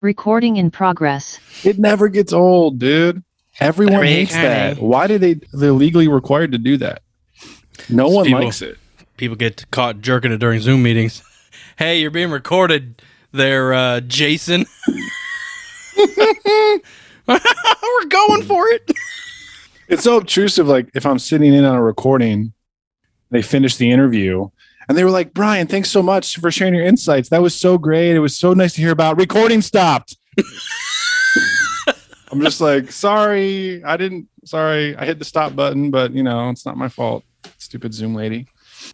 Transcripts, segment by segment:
Recording in progress. It never gets old, dude. Everyone Very hates funny. that. Why do they? They're legally required to do that. No one People- likes it. People get caught jerking it during Zoom meetings. Hey, you're being recorded there, uh, Jason. We're going for it. It's so obtrusive. Like if I'm sitting in on a recording, they finish the interview, and they were like, "Brian, thanks so much for sharing your insights. That was so great. It was so nice to hear about." Recording stopped. I'm just like, sorry, I didn't. Sorry, I hit the stop button, but you know, it's not my fault. Stupid Zoom lady,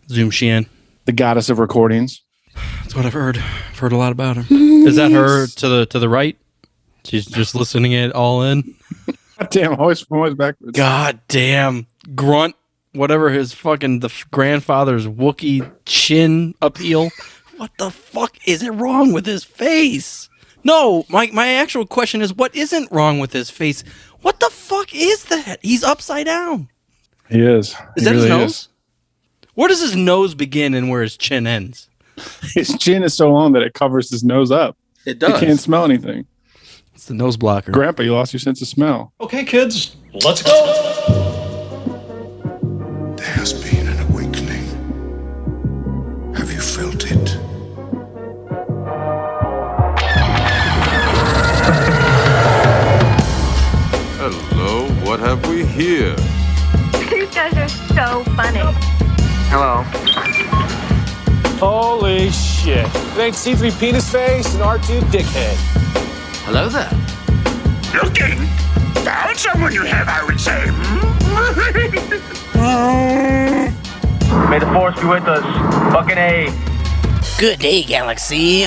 Zoom Sheehan. the goddess of recordings. That's what I've heard. I've heard a lot about her. Is that her to the to the right? She's just listening it all in. God damn, always always backwards. God damn grunt, whatever his fucking the grandfather's Wookie chin appeal. What the fuck is it wrong with his face? No, my my actual question is what isn't wrong with his face? What the fuck is that? He's upside down. He is. Is He that his really nose? Where does his nose begin and where his chin ends? His chin is so long that it covers his nose up. It does. You can't smell anything. It's the nose blocker. Grandpa, you lost your sense of smell. Okay, kids, let's go. Here? You guys are so funny. Hello. Holy shit. It ain't C3 penis face and R2 dickhead. Hello there. Looking? Found someone you have, I would say. Hmm. May the force be with us. Fucking A. Good day, Galaxy.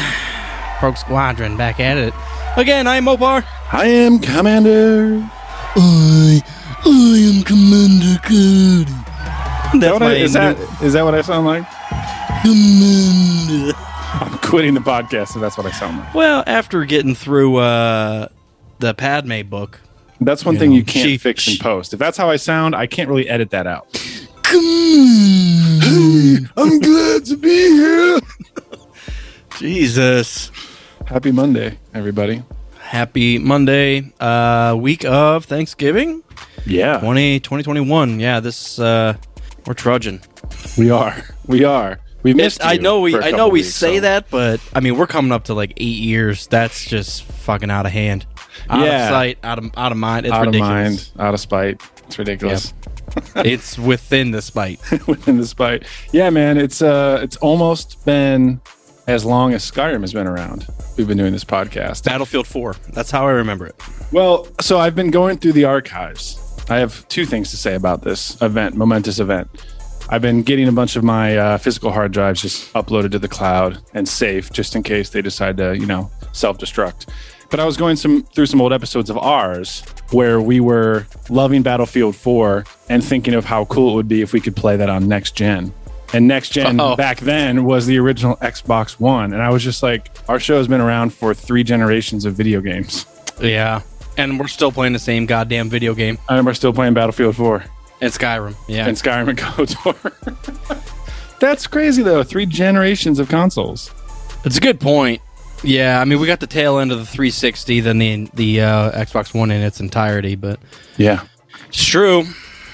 Rogue Squadron back at it. Again, I'm Mopar. I am Commander. I, I am Commander Cody. Is that, That's what my I, is, that, is that what I sound like? Commander. I'm quitting the podcast if that's what I sound like. Well, after getting through uh, the Padme book, That's one You thing know, you can't she- fix in post. If that's how I sound, I can't really edit that out. Commander. I'm glad to be here. Jesus. Happy Monday, everybody. Happy Monday, uh, week of Thanksgiving, Yeah, 20, 2021. Yeah, this uh, we're trudging. we are. We are. We missed. It's, I know we I know we weeks, say so- that, but I mean we're coming up to like eight years. That's just fucking out of hand. Out Yeah. of sight, out of out of mind. It's out ridiculous. of mind, out of spite. It's ridiculous. it's within the spite. Within the spite. Yeah, man. It's uh, it's almost been as long as Skyrim has been around. We've been doing this podcast. Battlefield 4. That's how I remember it. Well, so I've been going through the archives. I have two things to say about this event, momentous event. I've been getting a bunch of my uh, physical hard drives just uploaded to the cloud and safe, just in case they decide to, you know, self-destruct. But I was going some through some old episodes of ours where we were loving Battlefield 4 and thinking of how cool it would be if we could play that on next gen. And next gen Oh. back then was the original Xbox One, and I was just like, our show has been around for three generations of video games. Yeah. And we're still playing the same goddamn video game. And we're still playing Battlefield 4 And Skyrim. Yeah. and Skyrim and KOTOR. That's crazy though. Three generations of consoles. It's a good point. Yeah, I mean we got the tail end of the 360 then the the uh, Xbox One in its entirety, but Yeah. it's true.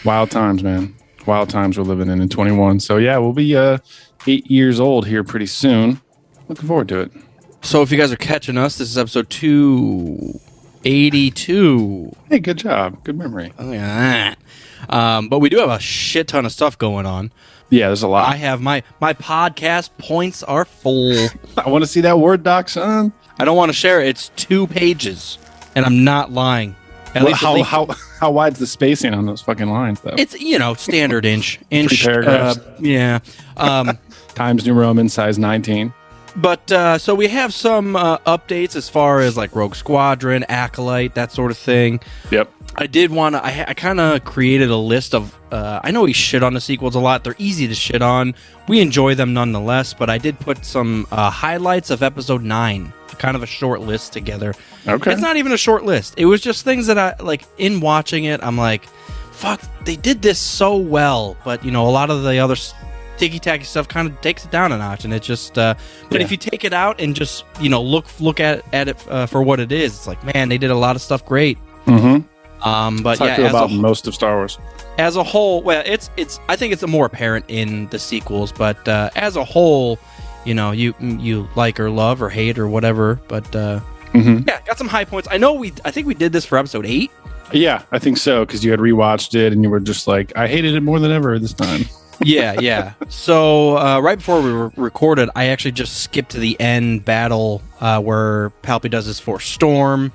Wild times, man. Wild times we're living in in 21. So yeah, we'll be uh, eight years old here pretty soon. Looking forward to it. So if you guys are catching us, this is episode 282. Hey, good job. Good memory. Look at that. Um, but we do have a shit ton of stuff going on. Yeah, there's a lot. I have my my podcast points are full. I, want to see that Word doc, son. I don't want to share it. It's two pages, and I'm not lying. At Well, least, at how, least- how, how wide's the spacing on those fucking lines, though? it's you know standard inch inch. paragraphs. Uh, yeah. Um, Times New Roman, size 19. But uh, so we have some uh, updates as far as like Rogue Squadron, Acolyte, that sort of thing. Yep. I did want to. I, I kind of created a list of. Uh, I know we shit on the sequels a lot. They're easy to shit on. We enjoy them nonetheless. But I did put some uh, highlights of Episode Nine, kind of a short list together. Okay. It's not even a short list. It was just things that I like in watching it. I'm like, fuck, they did this so well. But you know, a lot of the other ticky tacky stuff kind of takes it down a notch, and it just. Uh, but Yeah. if you take it out and just you know look look at at it uh, for what it is, it's like man, they did a lot of stuff great. Mm-hmm. Um, but That's yeah, I feel as a about most of Star Wars. as a whole, well, it's it's. I think it's more apparent in the sequels, but uh, as a whole, you know, you you like or love or hate or whatever. But uh, Mhm. yeah, got some high points. I know we. I think we did this for episode eight. Yeah, I think so because you had rewatched it and you were just like, I hated it more than ever this time. Yeah, yeah. So uh, right before we re- recorded, I actually just skipped to the end battle uh, where Palpy does his force storm,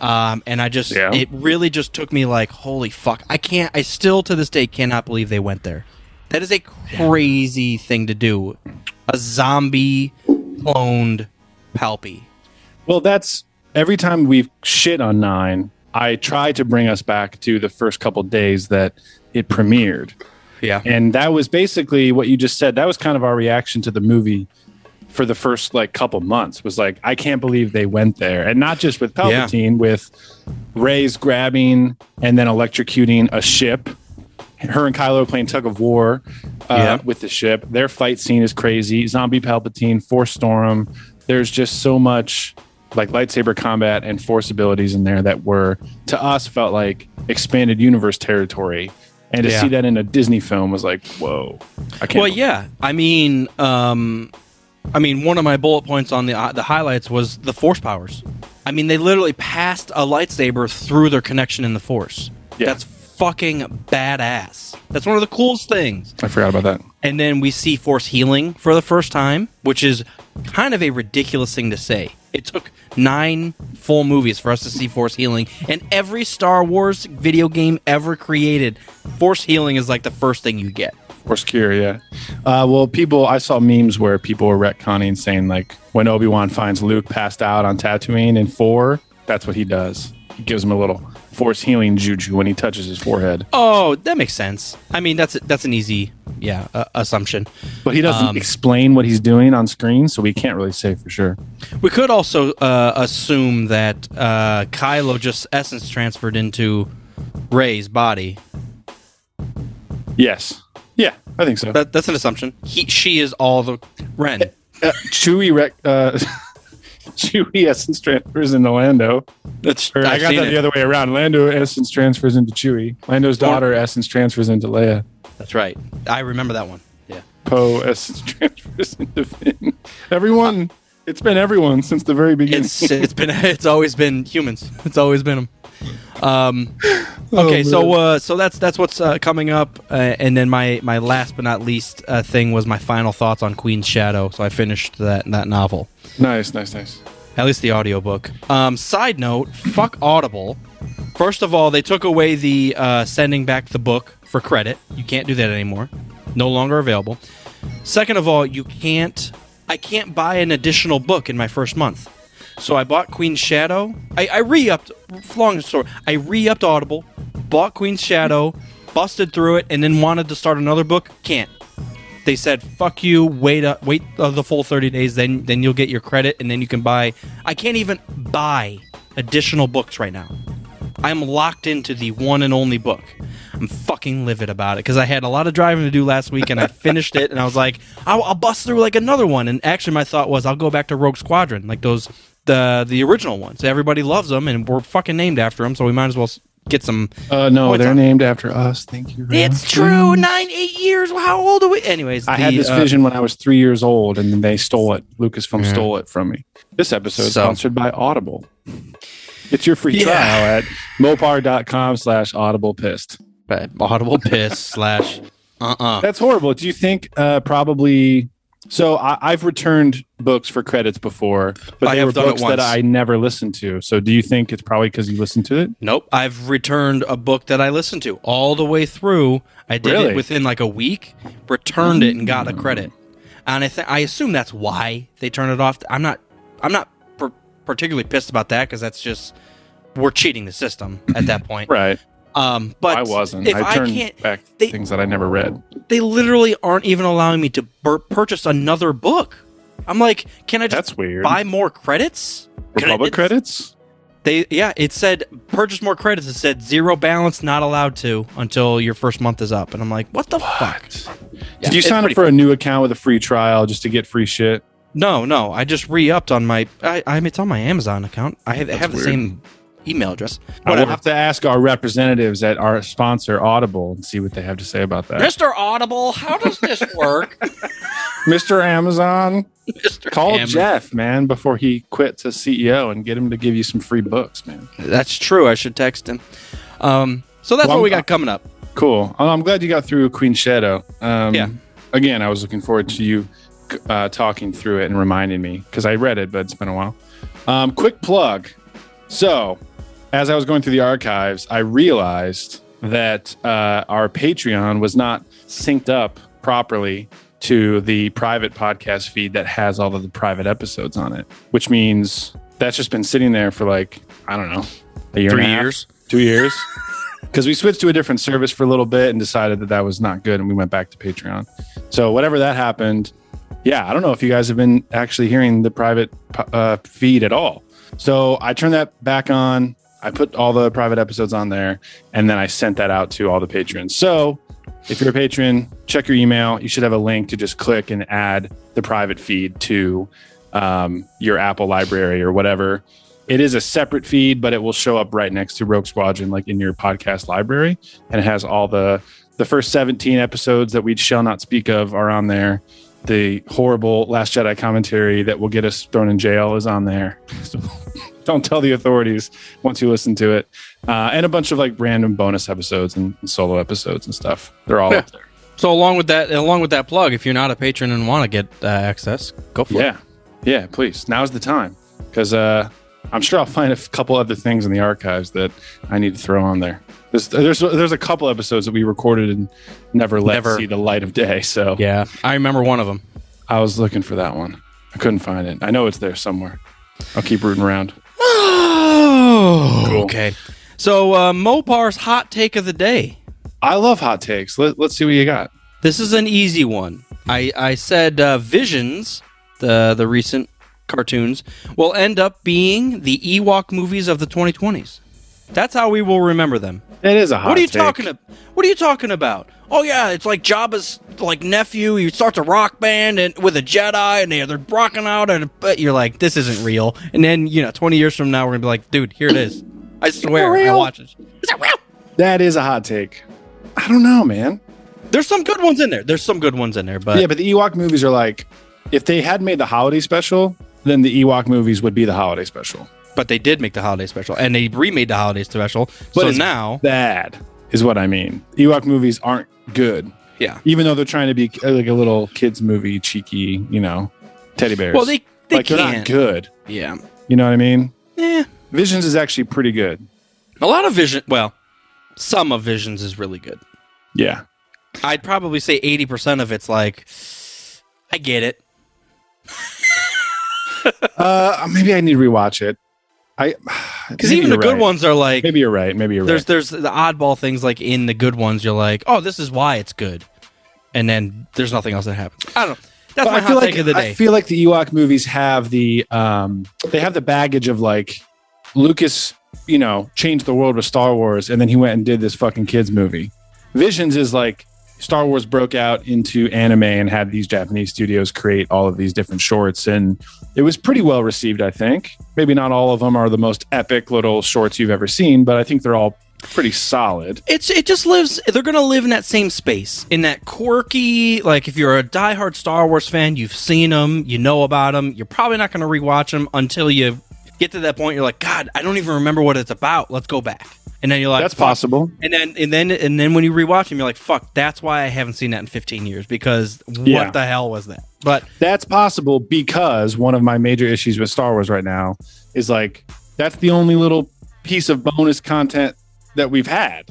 um, and I just Yeah. it really just took me like, holy fuck! I can't. I still to this day cannot believe they went there. That is a crazy thing to do. A zombie cloned Palpy. Well, that's every time we've shit on nine. I try to bring us back to the first couple days that it premiered. Yeah. And that was basically what you just said. That was kind of our reaction to the movie for the first like couple months was like, I can't believe they went there. And not just with Palpatine, with Rey's grabbing and then electrocuting a ship. Her and Kylo playing tug of war uh, Yeah. with the ship. Their fight scene is crazy. Zombie Palpatine, Force Storm. There's just so much like lightsaber combat and force abilities in there that were to us felt like expanded universe territory. And to Yeah. see that in a Disney film was like, whoa! I can't. Well, yeah. I mean, um, I mean, one of my bullet points on the uh, the highlights was the force powers. I mean, they literally passed a lightsaber through their connection in the force. Yeah. That's fucking badass. That's one of the coolest things. I forgot about that. And then we see force healing for the first time, which is kind of a ridiculous thing to say. It took nine full movies for us to see force healing, and every Star Wars video game ever created, force healing is like the first thing you get. Force cure, yeah. Uh, well, people, I saw memes where people were retconning saying like when Obi Wan finds Luke passed out on Tatooine in four, that's what he does. He gives him a little force healing juju when he touches his forehead, Oh, that makes sense. I mean, that's that's an easy, yeah, uh, assumption. but he doesn't Um, explain what he's doing on screen, so we can't really say for sure. We could also uh, assume that uh, Kylo just essence transferred into Rey's body. Yes, yeah, I think so. That, that's an assumption. He, she is all the Ren. uh, Chewie rec- uh, Chewie essence transfers into Lando. That's Or I got that it. the other way around. Lando essence transfers into Chewie. Lando's daughter essence transfers into Leia. That's right. I remember that one. Yeah. Poe essence transfers into Finn. Everyone, it's been everyone since the very beginning. It's it's been it's always been humans. It's always been them. Um, okay, so uh, so that's that's what's uh, coming up, uh, and then my my last but not least uh, thing was my final thoughts on Queen's Shadow. So I finished that that novel, nice, nice, nice. at least the audiobook. Um, side note: fuck Audible. First of all, they took away the uh, sending back the book for credit. You can't do that anymore. No longer available. Second of all, you can't. I can't buy an additional book in my first month. So I bought Queen's Shadow. I, I re-upped. Long story. I re-upped Audible, bought Queen's Shadow, busted through it, and then wanted to start another book. Can't. They said, "Fuck you. Wait. Uh, wait uh, the full thirty days. Then then you'll get your credit, and then you can buy." I can't even buy additional books right now. I'm locked into the one and only book. I'm fucking livid about it because I had a lot of driving to do last week and I finished it and I was like, I'll, I'll bust through like another one. And actually, my thought was I'll go back to Rogue Squadron, like those the the original ones. Everybody loves them and we're fucking named after them, so we might as well get some. Uh, no, they're on- named after us. Thank you. It's Ralph. true. Nine, eight years. How old are we? Anyways, I the, had this uh, vision when I was three years old, and then they stole it. Lucasfilm stole it from me. This episode is sponsored by Audible. It's your free Yeah. trial at mopar.com slash audible pissed. Audible piss slash. Uh uh That's horrible. Do you think uh, probably? So I, I've returned books for credits before, but I they have were books that. I never listened to. So do you think it's probably because you listened to it? Nope. I've returned a book that I listened to all the way through. I did Really? it within like a week, returned it and got a credit. And I th- I assume that's why they turned it off. I'm not I'm not per- particularly pissed about that because that's just we're cheating the system at that point. Right. Um, but I wasn't. If I I, turned can't, back they- things that I never read. they literally aren't even allowing me to bur- purchase another book. I'm like, can I just That's weird. buy more credits? I- Republic credits? They yeah, it said purchase more credits. It said zero balance, not allowed to until your first month is up. And I'm like, what the fuck? Yeah, Did you sign up for fun. a new account with a free trial just to get free shit? No, no. I just re-upped on my. I, I it's on my Amazon account. I have, I have the weird. same email address. I will have to ask our representatives at our sponsor, Audible, and see what they have to say about that. Mr. Audible, how does this work? Mr. Amazon, Mr. call Amazon. Jeff, man, before he quits as CEO and get him to give you some free books, man. That's true. I should text him. Um, so that's Well, what we got coming up. Cool. I'm glad you got through Queen Shadow. Um, Yeah. Again, I was looking forward to you uh, talking through it and reminding me because I read it, but it's been a while. Um, quick plug. So, as I was going through the archives, I realized that uh, our Patreon was not synced up properly to the private podcast feed that has all of the private episodes on it, which means that's just been sitting there for like, I don't know, a year Three and a half, years. two years. Because we switched to a different service for a little bit and decided that that was not good, and we went back to Patreon. So whatever that happened, yeah, I don't know if you guys have been actually hearing the private uh, feed at all. So I turned that back on. I put all the private episodes on there, and then I sent that out to all the patrons. So if you're a patron, check your email. You should have a link to just click and add the private feed to um, your Apple library or whatever. It is a separate feed, but it will show up right next to Rogue Squadron, like in your podcast library, and it has all the the first 17 episodes that we shall not speak of are on there. The horrible Last Jedi commentary that will get us thrown in jail is on there. So don't tell the authorities once you listen to it. Uh, and a bunch of like random bonus episodes and, and solo episodes and stuff. They're all Yeah. up there. So along with that, along with that plug, if you're not a patron and want to get uh, access, go for it. Yeah. Yeah, please. Now's the time. Because uh, I'm sure I'll find a f- couple other things in the archives that I need to throw on there. There's, there's, there's a couple episodes that we recorded and never let Never. see the light of day. So Yeah, I remember one of them. I was looking for that one. I couldn't find it. I know it's there somewhere. I'll keep rooting around. Oh, Cool. okay. So uh, Mopar's hot take of the day. I love hot takes. Let, let's see what you got. This is an easy one. I I said uh, Visions, the the recent cartoons, will end up being the Ewok movies of the 2020s. That's how we will remember them. It is a hot what are you take. talking about? What are you talking about? Oh yeah, it's like Jabba's like nephew. He starts a rock band and with a Jedi, and they're they're rocking out, and but you're like, this isn't real. And then you know, 20 years from now, we're gonna be like, dude, here it is. I swear, I watch it. Is it real? That is a hot take. I don't know, man. There's some good ones in there. There's some good ones in there, but yeah, but the Ewok movies are like, if they had made the holiday special, then the Ewok movies would be the holiday special. But they did make the holiday special, and they remade the holiday special. But so now, bad is what I mean. Ewok movies aren't good, yeah. even though they're trying to be uh, like a little kids movie, cheeky, you know, teddy bears. Well, they they like they're not good. Yeah. You know what I mean? Yeah, Visions is actually pretty good. A lot of Vision. Well, some of Visions is really good. Yeah. I'd probably say 80% of it's like, I get it. Uh, maybe I need to rewatch it. I Because even the good right. ones are like, Maybe you're right. Maybe you're there's right. there's there's the oddball things like in the good ones. You're like, oh, this is why it's good, and then there's nothing else that happens. I don't know. That's But my I feel like take of the day. I feel like the Ewok movies have the um they have the baggage of like Lucas, you know, changed the world with Star Wars and then he went and did this fucking kids movie. Visions is like Star Wars broke out into anime and had these Japanese studios create all of these different shorts and it was pretty well received, I think. Maybe not all of them are the most epic little shorts you've ever seen, but I think they're all pretty solid. it's it just lives they're gonna live in that same space in that quirky like if you're a diehard star wars fan you've seen them you know about them you're probably not gonna rewatch them until you get to that point you're like god i don't even remember what it's about let's go back and then you're like That's fuck. possible. and then and then and then when you rewatch them you're like fuck that's why i haven't seen that in 15 years because Yeah. what the hell was that but That's possible because one of my major issues with Star Wars right now is like that's the only little piece of bonus content that we've had.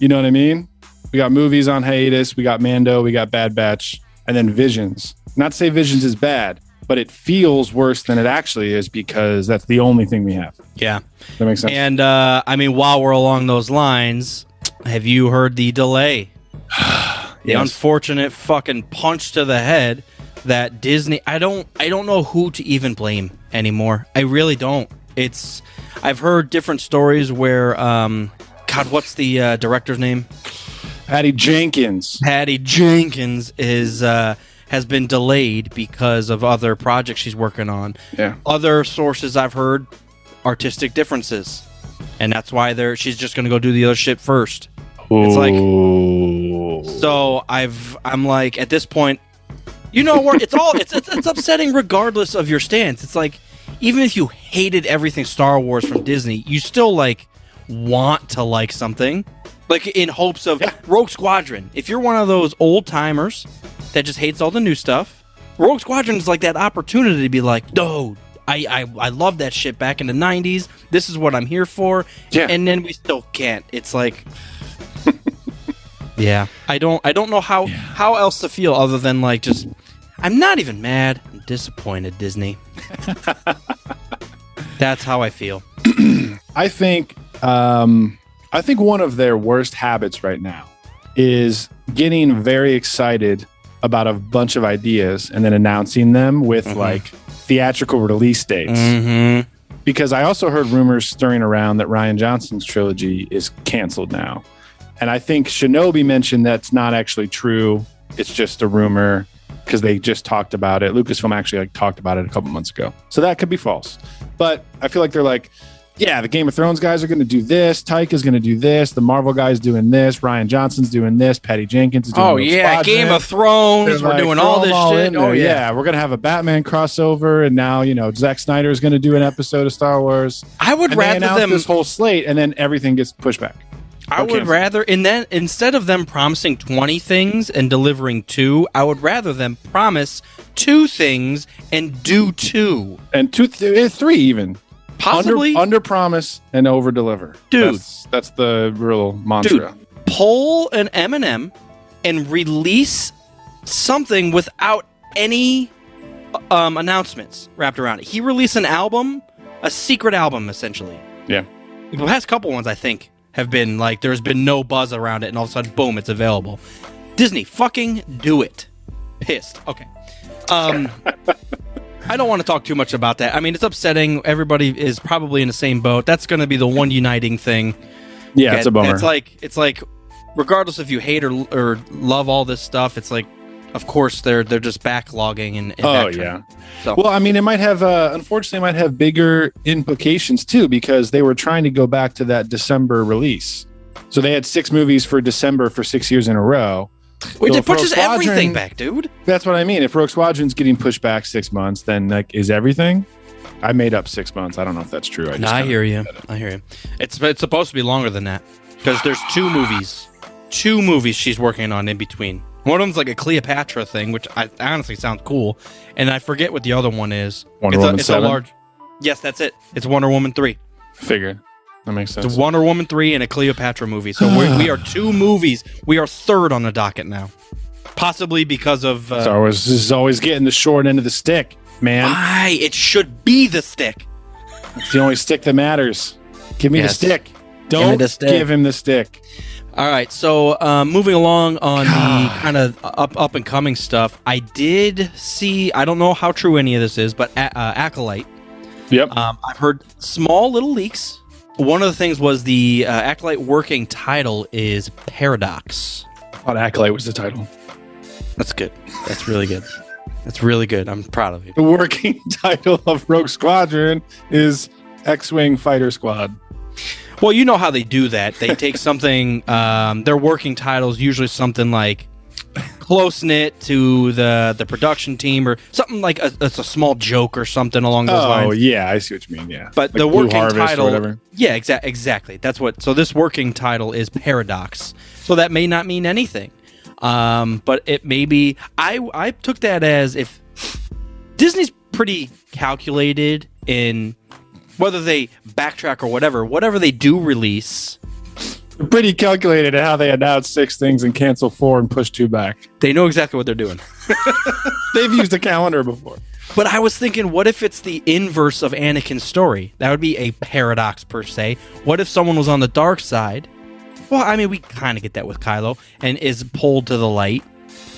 You know what I mean? We got movies on hiatus, we got Mando, we got Bad Batch, and then Visions. Not to say Visions is bad, but it feels worse than it actually is because that's the only thing we have. yeah That makes sense. and uh i mean while we're along those lines have you heard the delay the Yes. unfortunate fucking punch to the head that Disney I don't I don't know who to even blame anymore. I really don't. It's I've heard different stories where um God, what's the uh, director's name? Patty Jenkins. Patty Jenkins is uh, has been delayed because of other projects she's working on. Yeah. Other sources I've heard, artistic differences, and that's why they're she's just going to go do the other shit first. It's like so I've I'm like at this point, you know what? It's all it's, it's it's upsetting regardless of your stance. It's like even if you hated everything Star Wars from Disney, you still like want to like something, like in hopes of Rogue Squadron. If you're one of those old timers that just hates all the new stuff, Rogue Squadron is like that opportunity to be like, no. I, I, I love that shit back in the 90s. This is what I'm here for. Yeah. And then we still can't. It's like yeah, I don't. I don't know how how else to feel other than like just. I'm not even mad. I'm disappointed, Disney. That's how I feel. I think um, I think one of their worst habits right now is getting very excited about a bunch of ideas and then announcing them with like theatrical release dates. Mm-hmm. Because I also heard rumors stirring around that Rian Johnson's trilogy is canceled now. And I think Shinobi mentioned that's not actually true. It's just a rumor because they just talked about it. Lucasfilm actually like talked about it a couple months ago. So that could be false. But I feel like they're like, yeah, the Game of Thrones guys are going to do this. Taika is going to do this. The Marvel guys doing this. Rian Johnson's doing this. Patty Jenkins is doing this. Oh yeah. Game of Thrones. They're We're like, doing all this shit. Oh there. yeah. we're gonna have a Batman crossover, and now you know Zack Snyder is gonna do an episode of Star Wars. I would And rather them. this whole slate, and then everything gets pushed back. I would canceled. rather in that instead of them promising twenty things and delivering two, I would rather them promise two things and do two. And two, th- eh, three even. Possibly, under, under promise and over deliver, Dude. That's, that's the real mantra. Dude, pull an Eminem and release something without any um, announcements wrapped around it. He released an album, a secret album, essentially. Yeah, The last couple ones, I think, have been like there's been no buzz around it, and all of a sudden, boom, it's available. Disney, fucking do it. Pissed. Okay. Um, I don't want to talk too much about that. I mean, it's upsetting. Everybody is probably in the same boat. That's going to be the one uniting thing. yeah, it's a bummer. It's like it's like, regardless if you hate or or love all this stuff, it's like, of course they're they're just backlogging and, and oh yeah. So Well, I mean, it might have, uh, unfortunately, it might have bigger implications too, because they were trying to go back to that December release. So they had six movies for December for six years in a row. Which so it pushes Squadron- everything back, dude. That's what I mean. If Rogue Squadron's getting pushed back six months, then like is everything? I made up six months. I don't know if that's true. I, No, I hear you. I hear you. It's it's supposed to be longer than that because there's two movies, two movies she's working on in between. One of them's like a Cleopatra thing, which I honestly sounds cool, and I forget what the other one is. Wonder it's Woman a, it's 7? a large. Yes, that's it. It's Wonder Woman three. Figured that makes sense. It's a Wonder Woman three and a Cleopatra movie. So we're, we are two movies. We are third on the docket now, possibly because of uh, Star Wars is always getting the short end of the stick, man. why it should be the stick. It's the only stick that matters. Give me Yes. the stick. Don't the stick. give him the stick. All right, so um, moving along on the kind of up up and coming stuff, I did see. I don't know how true any of this is, but a- uh, acolyte. Yep. Um, I've heard small little leaks. One of the things was the uh, acolyte working title is Paradox. Thought Acolyte was the title. That's good. That's really good. That's really good. I'm proud of you. The working title of Rogue Squadron is X-wing Fighter Squad. Well, you know how they do that. They take something. Um, their working titles usually something like close knit to the the production team or something like a, it's a small joke or something along those Oh lines. Oh yeah, I see what you mean. Yeah, But Like the Blue working Harvest title, whatever. yeah, exa- exactly. That's what. So this working title is Paradox. So that may not mean anything, um, but it may be. I I took that as if Disney's pretty calculated in whether they backtrack or whatever. Whatever they do release, Pretty calculated at how they announce six things and cancel four and push two back. they know exactly what they're doing. They've used a calendar before. But I was thinking, what if it's the inverse of Anakin's story? That would be a paradox per se. What if someone was on the dark side? Well, I mean, we kind of get that with Kylo and is pulled to the light,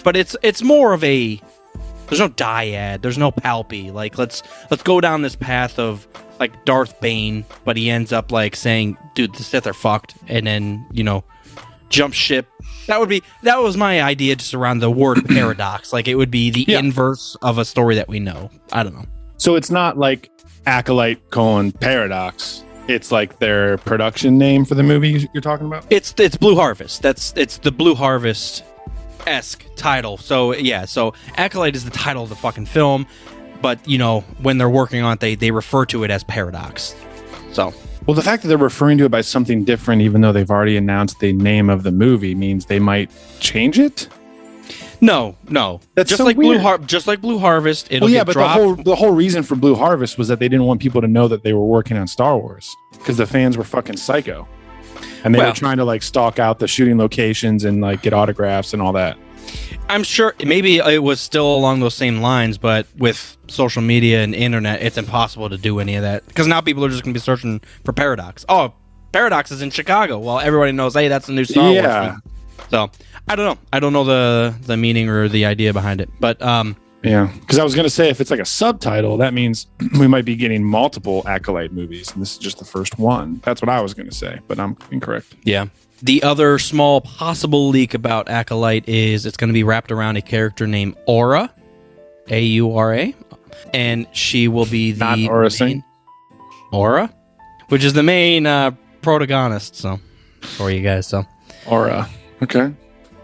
but it's it's more of a there's no dyad, there's no palpy. Like let's let's go down this path of like Darth Bane, but he ends up like saying, "Dude, the Sith are fucked," and then you know jump ship. That would be that was my idea just around the word paradox. Like it would be the Yeah. inverse of a story that we know. I don't know. So it's not like Acolyte colon Paradox. It's like their production name for the movie you're talking about. It's it's Blue Harvest. That's it's the Blue Harvest esque title. So yeah, so Acolyte is the title of the fucking film, but you know when they're working on it, they they refer to it as Paradox. So Well, the fact that they're referring to it by something different, even though they've already announced the name of the movie, means they might change it. no, no, That's just so like Blue weird. Har- just like Blue Harvest. It'll well, yeah, but dropped. the whole the whole reason for Blue Harvest was that they didn't want people to know that they were working on Star Wars because the fans were fucking psycho, and they Well- were trying to like stalk out the shooting locations and like get autographs and all that. I'm sure maybe it was still along those same lines, but with social media and internet, it's impossible to do any of that because now people are just going to be searching for Paradox. Oh, Paradox is in Chicago. Well, everybody knows, hey, that's a new Star Yeah. Wars. Film. So I don't know. I don't know the the meaning or the idea behind it, but um, Yeah, because I was gonna say if it's like a subtitle, that means we might be getting multiple acolyte movies, and this is just the first one. That's what I was gonna say, but I'm incorrect. yeah. The other small possible leak about Acolyte is it's going to be wrapped around a character named Aura, A U R A, and she will be the Not Aurra Sing? Aura, which is the main uh, protagonist. So for you guys, so Aura. Okay.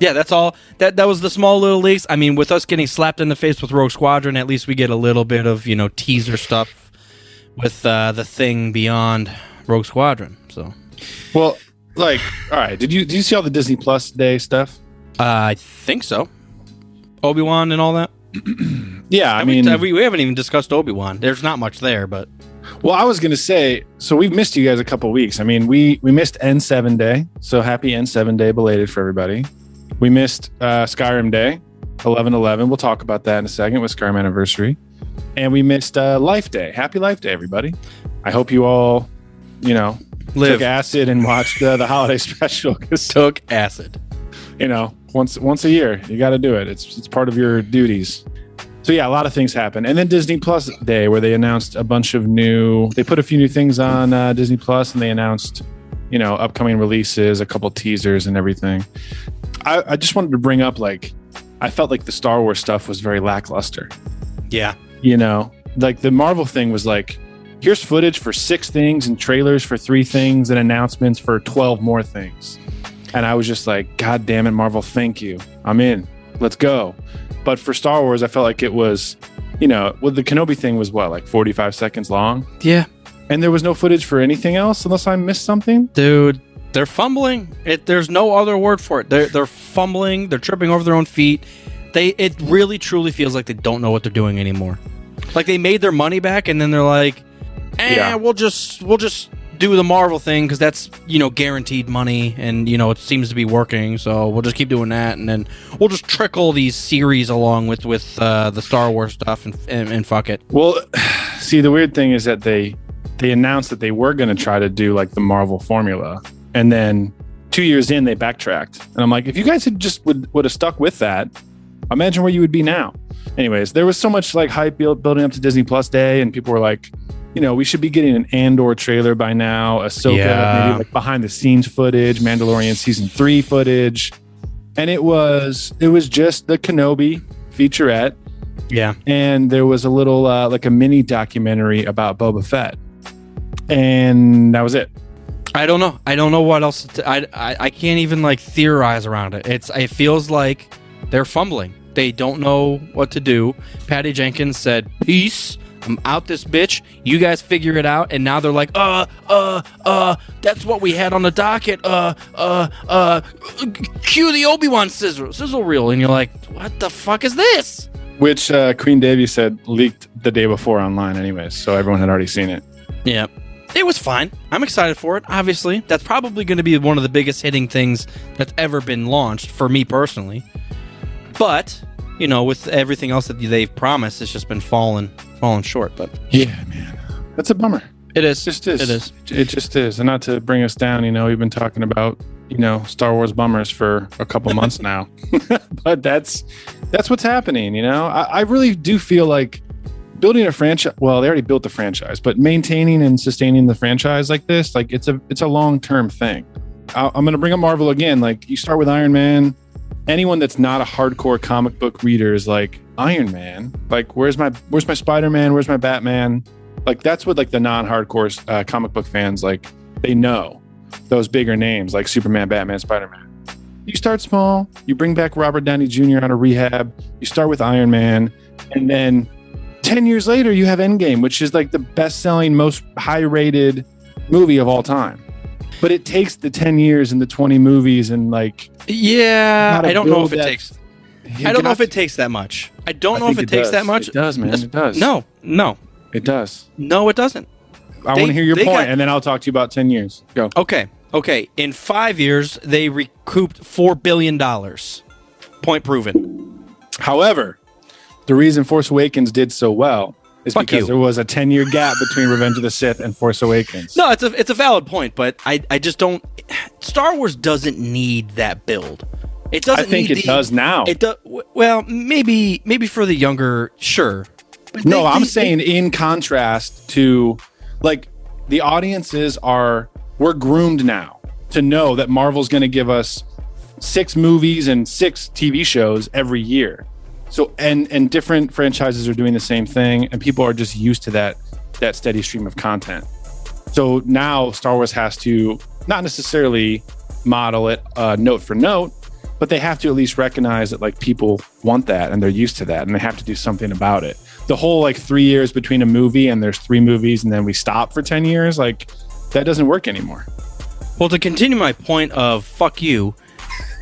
yeah, that's all. That that was the small little leaks. I mean, with us getting slapped in the face with Rogue Squadron, at least we get a little bit of you know teaser stuff with uh, the thing beyond Rogue Squadron. So Well, like, all right. Did you did you see all the Disney Plus Day stuff? uh, I think so. Obi Wan and all that. Yeah, I Have mean, we, have we, we haven't even discussed Obi Wan. There's not much there, but well, I was gonna say, so we've missed you guys a couple weeks. I mean, we we missed N7 Day, so happy N7 Day belated for everybody. We missed uh, Skyrim Day, eleven eleven. We'll talk about that in a second with Skyrim anniversary, and we missed uh, Life Day. Happy Life Day, everybody! I hope you all, you know, live took acid and watched uh, the holiday special because took acid. you know once once a year you got to do it. It's it's part of your duties. So yeah, a lot of things happen, and then Disney Plus Day where they announced a bunch of new. They put a few new things on uh, Disney Plus, and they announced, you know, upcoming releases, a couple teasers, and everything. I, I just wanted to bring up like, I felt like the Star Wars stuff was very lackluster. Yeah, You know, like the Marvel thing was like, here's footage for six things and trailers for three things and announcements for twelve more things, and I was just like, God damn it, Marvel, thank you, I'm in, let's go. But for Star Wars, I felt like it was, you know, well, the Kenobi thing was what, like 45 seconds long? yeah, And there was no footage for anything else unless I missed something? dude. They're fumbling. It, there's no other word for it. They're they're fumbling. They're tripping over their own feet. They it really truly feels like they don't know what they're doing anymore. Like they made their money back, and then they're like, "Eh, Yeah. we'll just we'll just do the Marvel thing because that's you know guaranteed money, and you know it seems to be working. So we'll just keep doing that, and then we'll just trickle these series along with with uh, the Star Wars stuff, and, and and fuck it. Well, see, the weird thing is that they they announced that they were going to try to do like the Marvel formula, and then two years in they backtracked. And I'm like, if you guys had just would would have stuck with that, imagine where you would be now. Anyways, there was so much like hype build, building up to Disney Plus Day, and people were like, you know, we should be getting an Andor trailer by now, Ahsoka, Yeah. maybe like behind the scenes footage, Mandalorian season three footage, and it was it was just the Kenobi featurette Yeah, and there was a little uh, like a mini documentary about Boba Fett, and that was it. I don't know. I don't know what else. To, I, I I can't even like theorize around it. It's it feels like they're fumbling. They don't know what to do. Patty Jenkins said, "Peace." I'm out this bitch. You guys figure it out. And now they're like, uh, uh, uh, that's what we had on the docket. Uh, uh, uh, cue the Obi Wan sizzle, sizzle reel. And you're like, what the fuck is this? Which uh, Queen Davy said leaked the day before online, anyways, so everyone had already seen it. Yeah. It was fine. I'm excited for it, obviously. That's probably going to be one of the biggest hitting things that's ever been launched for me personally. But, you know, with everything else that they've promised, it's just been falling falling short, but Yeah, man, that's a bummer. it is. It just is. It is. It just is. And not to bring us down, you know, we've been talking about you know Star Wars bummers for a couple months now, but that's that's what's happening. You know, I, I really do feel like building a franchise. Well, they already built the franchise, but maintaining and sustaining the franchise like this, like it's a it's a long term thing. I- I'm going to bring up Marvel again. Like you start with Iron Man. Anyone that's not a hardcore comic book reader is like Iron Man. Like where's my where's my Spider Man? Where's my Batman? Like that's what like the non-hardcore uh, comic book fans like. They know those bigger names like Superman, Batman, Spider Man. You start small. You bring back Robert Downey Jr. out of rehab. You start with Iron Man, and then 10 years later, you have Endgame, which is like the best selling, most high rated movie of all time. But it takes the 10 years and the 20 movies and like, Yeah, I don't know if it that- takes. I don't know if it takes that much. I don't know if it, takes that much. It does, man. It does. No, no, it does. no, it doesn't. I want to hear your point, got- and then I'll talk to you about 10 years. Go. Okay, okay. In five years, they recouped four billion dollars. Point proven. However, the reason Force Awakens did so well is Fuck because you. there was a 10 year gap between Revenge of the Sith and Force Awakens. No, it's a it's a valid point, but I I just don't. Star Wars doesn't need that build. It doesn't. I think it the- does now. It does. Well, maybe maybe for the younger, sure. But No, they- I'm they- saying in contrast to like the audiences are we're groomed now to know that Marvel's going to give us six movies and six TV shows every year. So and and different franchises are doing the same thing and people are just used to that that steady stream of content. So now Star Wars has to not necessarily model it uh, note for note, but they have to at least recognize that like people want that and they're used to that and they have to do something about it. The whole like three years between a movie and there's three movies and then we stop for 10 years, like that doesn't work anymore. Well, to continue my point of fuck you,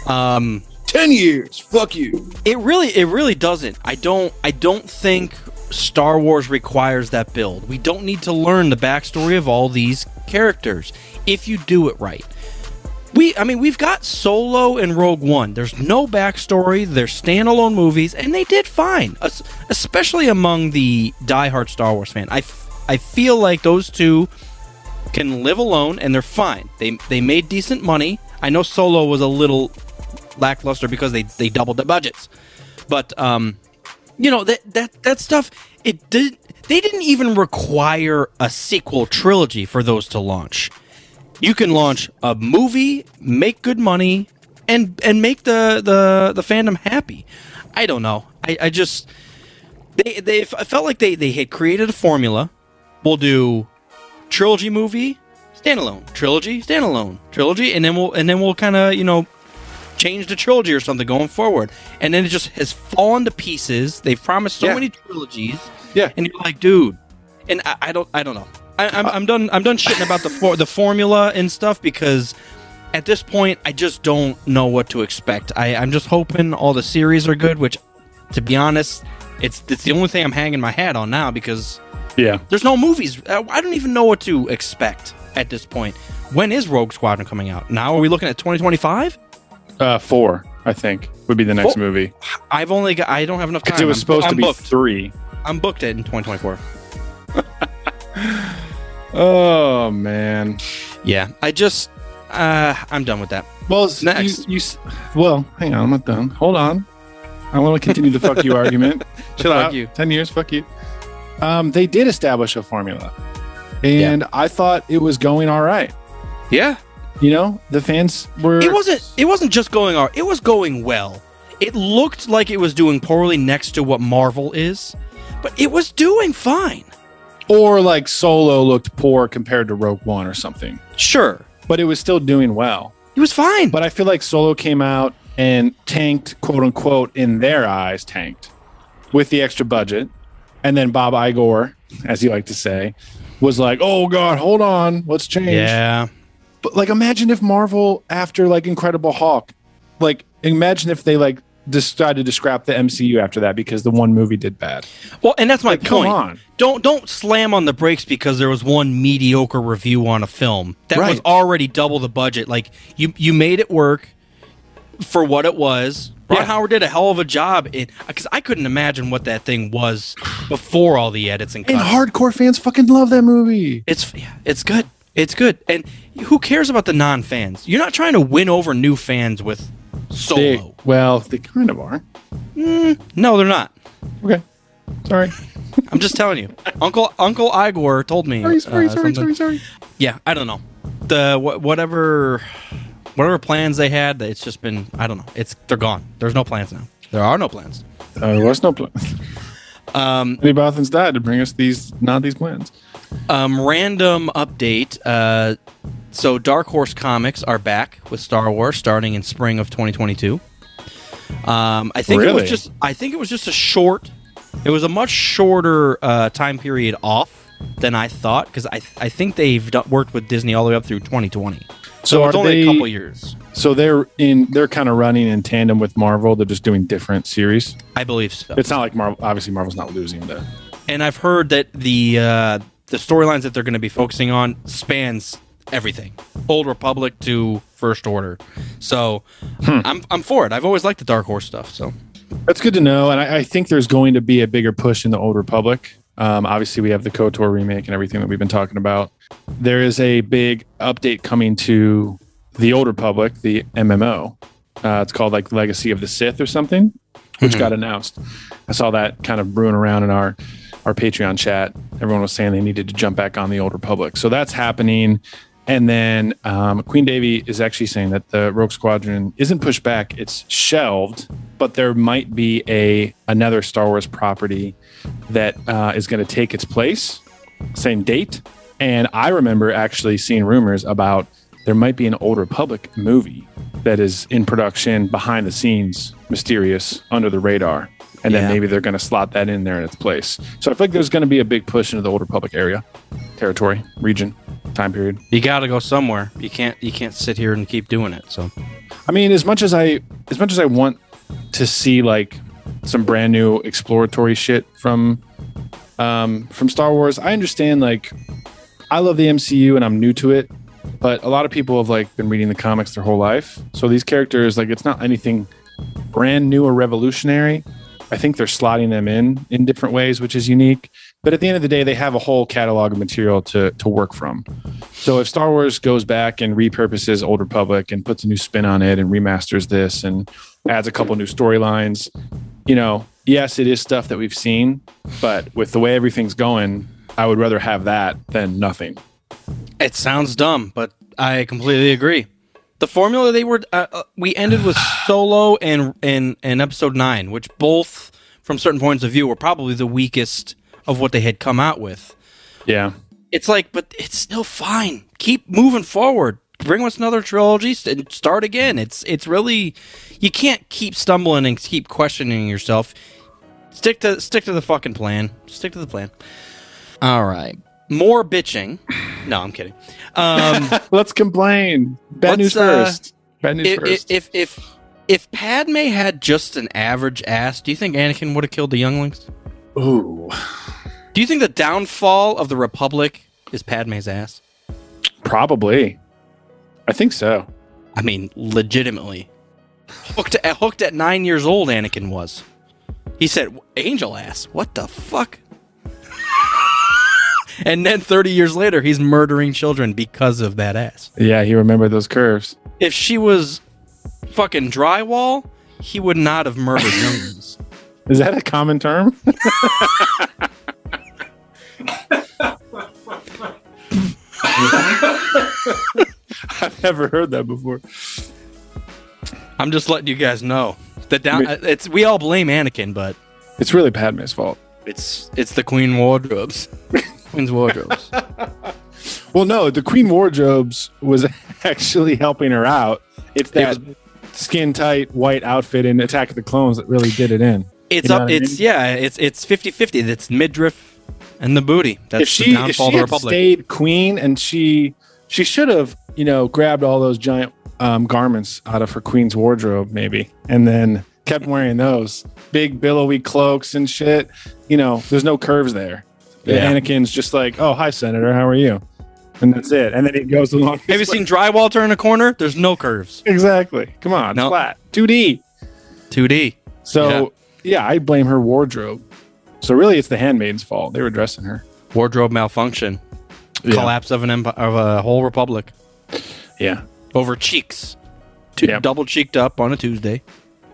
um, 10 years, fuck you. it really it really doesn't. I don't I don't think Star Wars requires that build. We don't need to learn the backstory of all these characters if you do it right. We I mean we've got Solo and Rogue One. There's no backstory. They're standalone movies, and they did fine, especially among the diehard Star Wars fan. I, f- I feel like those two can live alone and they're fine. They they made decent money. I know Solo was a little lackluster because they they doubled the budgets, but um, you know that that that stuff it did. They didn't even require a sequel trilogy for those to launch. You can launch a movie, make good money, and and make the the the fandom happy. I don't know. I, I just they they I felt like they they had created a formula. We'll do trilogy movie, standalone, trilogy, standalone, trilogy, and then we'll and then we'll kind of you know change the trilogy or something going forward. And then it just has fallen to pieces. They've promised so Yeah. many trilogies, Yeah. and you're like, dude. And I, I don't I don't know. I, I'm, I'm done. I'm done shitting about the for, the formula and stuff because at this point I just don't know what to expect. I, I'm just hoping all the series are good. Which, to be honest, it's it's the only thing I'm hanging my hat on now because Yeah. there's no movies. Uh, I don't even know what to expect at this point. When is Rogue Squadron coming out? Now are we looking at 2025? Uh, four, I think, would be the next Four? movie. I've only got. I don't have enough time. Because it was I'm- supposed I'm to be booked. three. I'm booked it in 2024. Oh, man. Yeah, I just. Uh, I'm done with that. Well, Next. You, you, well, hang on, I'm not done. Hold on. I want to continue the fuck you argument. Chill Fuck out. you. Ten years, fuck you. Um, they did establish a formula, and I thought it was going all right. Yeah, You know, the fans were. it wasn't. It wasn't just going. all- It was going well. It looked like it was doing poorly next to what Marvel is, but it was doing fine. or like Solo looked poor compared to Rogue One or something, Sure, but it was still doing well. it was fine. But I feel like Solo came out and tanked, quote unquote, in their eyes, tanked with the extra budget. And then Bob Igor, as you like to say, was like, oh God, hold on, let's change. yeah, But like, imagine if Marvel, after like Incredible Hulk, like, imagine if they like decided to scrap the MCU after that because the one movie did bad. Well, and that's my Like, come point. on. Don't don't slam on the brakes because there was one mediocre review on a film that was already double the budget. Like you you made it work for what it was. Ron Yeah. Howard did a hell of a job in because I couldn't imagine what that thing was before all the edits and cuts. And hardcore fans fucking love that movie. It's yeah, it's good. It's good. And who cares about the non fans? You're not trying to win over new fans with Solo. They, well, they kind of are. No, they're not. Okay. Sorry. I'm just telling you. Uncle Uncle Igor told me. Sorry, sorry, uh, sorry, something. sorry, sorry. Yeah, I don't know. The wh- whatever whatever plans they had, it's just been I don't know. It's they're gone. There's no plans now. There are no plans. Uh, there was no plan. Um, Eddie Bothans died to bring us these, not these plans. Um, random update. Uh, so Dark Horse Comics are back with Star Wars starting in spring of 2022. Um, I think it was just I think it was just a short. It was a much shorter uh, time period off than I thought because I I think they've do- worked with Disney all the way up through 2020. So, So it's only they- a couple years. So they're in. They're kind of running in tandem with Marvel. They're just doing different series. I believe so. It's not like Marvel. Obviously, Marvel's not losing the. and I've heard that the uh, the storylines that they're going to be focusing on spans everything, Old Republic to First Order. So I'm I'm for it. I've always liked the Dark Horse stuff. So That's good to know, and I, I think there's going to be a bigger push in the Old Republic. Um, obviously, we have the KOTOR remake and everything that we've been talking about. There is a big update coming to the Old Republic, the MMO. Uh, it's called like Legacy of the Sith or something, which got announced. I saw that kind of brewing around in our our Patreon chat. Everyone was saying they needed to jump back on the Old Republic, so that's happening. And then um, Queen Davy is actually saying that the Rogue Squadron isn't pushed back; it's shelved. But there might be a another Star Wars property that uh, is going to take its place, same date. And I remember actually seeing rumors about there might be an Old Republic movie that is in production behind the scenes, mysterious, under the radar. And then Yeah. maybe they're going to slot that in there in its place. So I feel like there's going to be a big push into the Old Republic area, territory, region, time period. you got to go somewhere. You can't you can't sit here and keep doing it. So I mean, as much as I as much as I want to see like some brand new exploratory shit from um from Star Wars, I understand like I love the MCU and I'm new to it, but a lot of people have like been reading the comics their whole life. So these characters like it's not anything brand new or revolutionary. I think they're slotting them in in different ways, which is unique. But at the end of the day, they have a whole catalog of material to to work from. So if Star Wars goes back and repurposes Old Republic and puts a new spin on it and remasters this and adds a couple new storylines, you know, yes, it is stuff that we've seen, but with the way everything's going, I would rather have that than nothing. it sounds dumb, but I completely agree. The formula they were uh, uh, we ended with Solo and and and Episode Nine, which both from certain points of view were probably the weakest of what they had come out with. Yeah. it's like, but it's still fine. Keep moving forward. Bring us another trilogy and start again. It's it's really you can't keep stumbling and keep questioning yourself. Stick to stick to the fucking plan. Stick to the plan. All right. More bitching. No, I'm kidding. Um, Let's complain. Bad news uh, first. Bad news if, first. if if if Padme had just an average ass, do you think Anakin would have killed the younglings? Ooh. Do you think the downfall of the Republic is Padme's ass? Probably. I think so. I mean, legitimately. Hooked at, hooked at nine years old, Anakin was. He said, angel ass. What the fuck? And then 30 years later, he's murdering children because of that ass. Yeah, he remembered those curves. If she was fucking drywall, he would not have murdered younglings. Is that a common term? I've never heard that before. I'm just letting you guys know. that down, I mean- uh, it's we all blame Anakin, but It's really Padme's fault. it's it's the Queen wardrobes. Queen's wardrobes. Well, no, the Queen Wardrobes was actually helping her out. It's that skin tight white outfit in Attack of the Clones that really did it in. It's You know up. what I It's mean? yeah. It's it's 50-50. It's midriff and the booty. That's if she the if downfall she of the Republic. stayed queen and she she should have you know grabbed all those giant um, garments out of her queen's wardrobe maybe and then kept wearing those big billowy cloaks and shit. You know, there's no curves there. Yeah. Anakin's just like, oh hi senator, how are you? And that's it. And then he goes along. Have you seen drywall turn a corner? There's no curves. exactly? Come on, No. flat 2D. 2D. So yeah. I blame her wardrobe. So really, it's the handmaid's fault. They were dressing her. Wardrobe malfunction. Yeah. Collapse of an empire of a whole republic Yeah. over cheeks. Two, Yep. Double cheeked up on a Tuesday.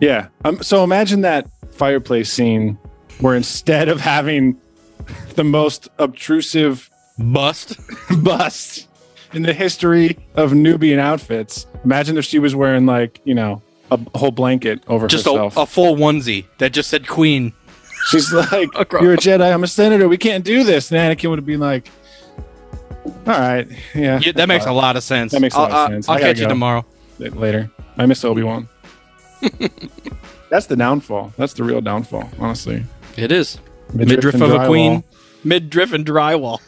Yeah. Um, so imagine that fireplace scene where instead of having the most obtrusive Bust. bust, in the history of Nubian outfits. Imagine if she was wearing like you know a whole blanket over Just a, herself. a full onesie that just said Queen. She's like, "You're a Jedi. I'm a senator. We can't do this." And Anakin would have been like, "All right, yeah, Yeah, that makes a lot of sense. That makes a lot of I'll, sense. I'll, catch you go. tomorrow. later. I miss Obi Wan. That's the downfall. That's the real downfall, honestly. It is Midriff midriff and of a queen, midriff and drywall.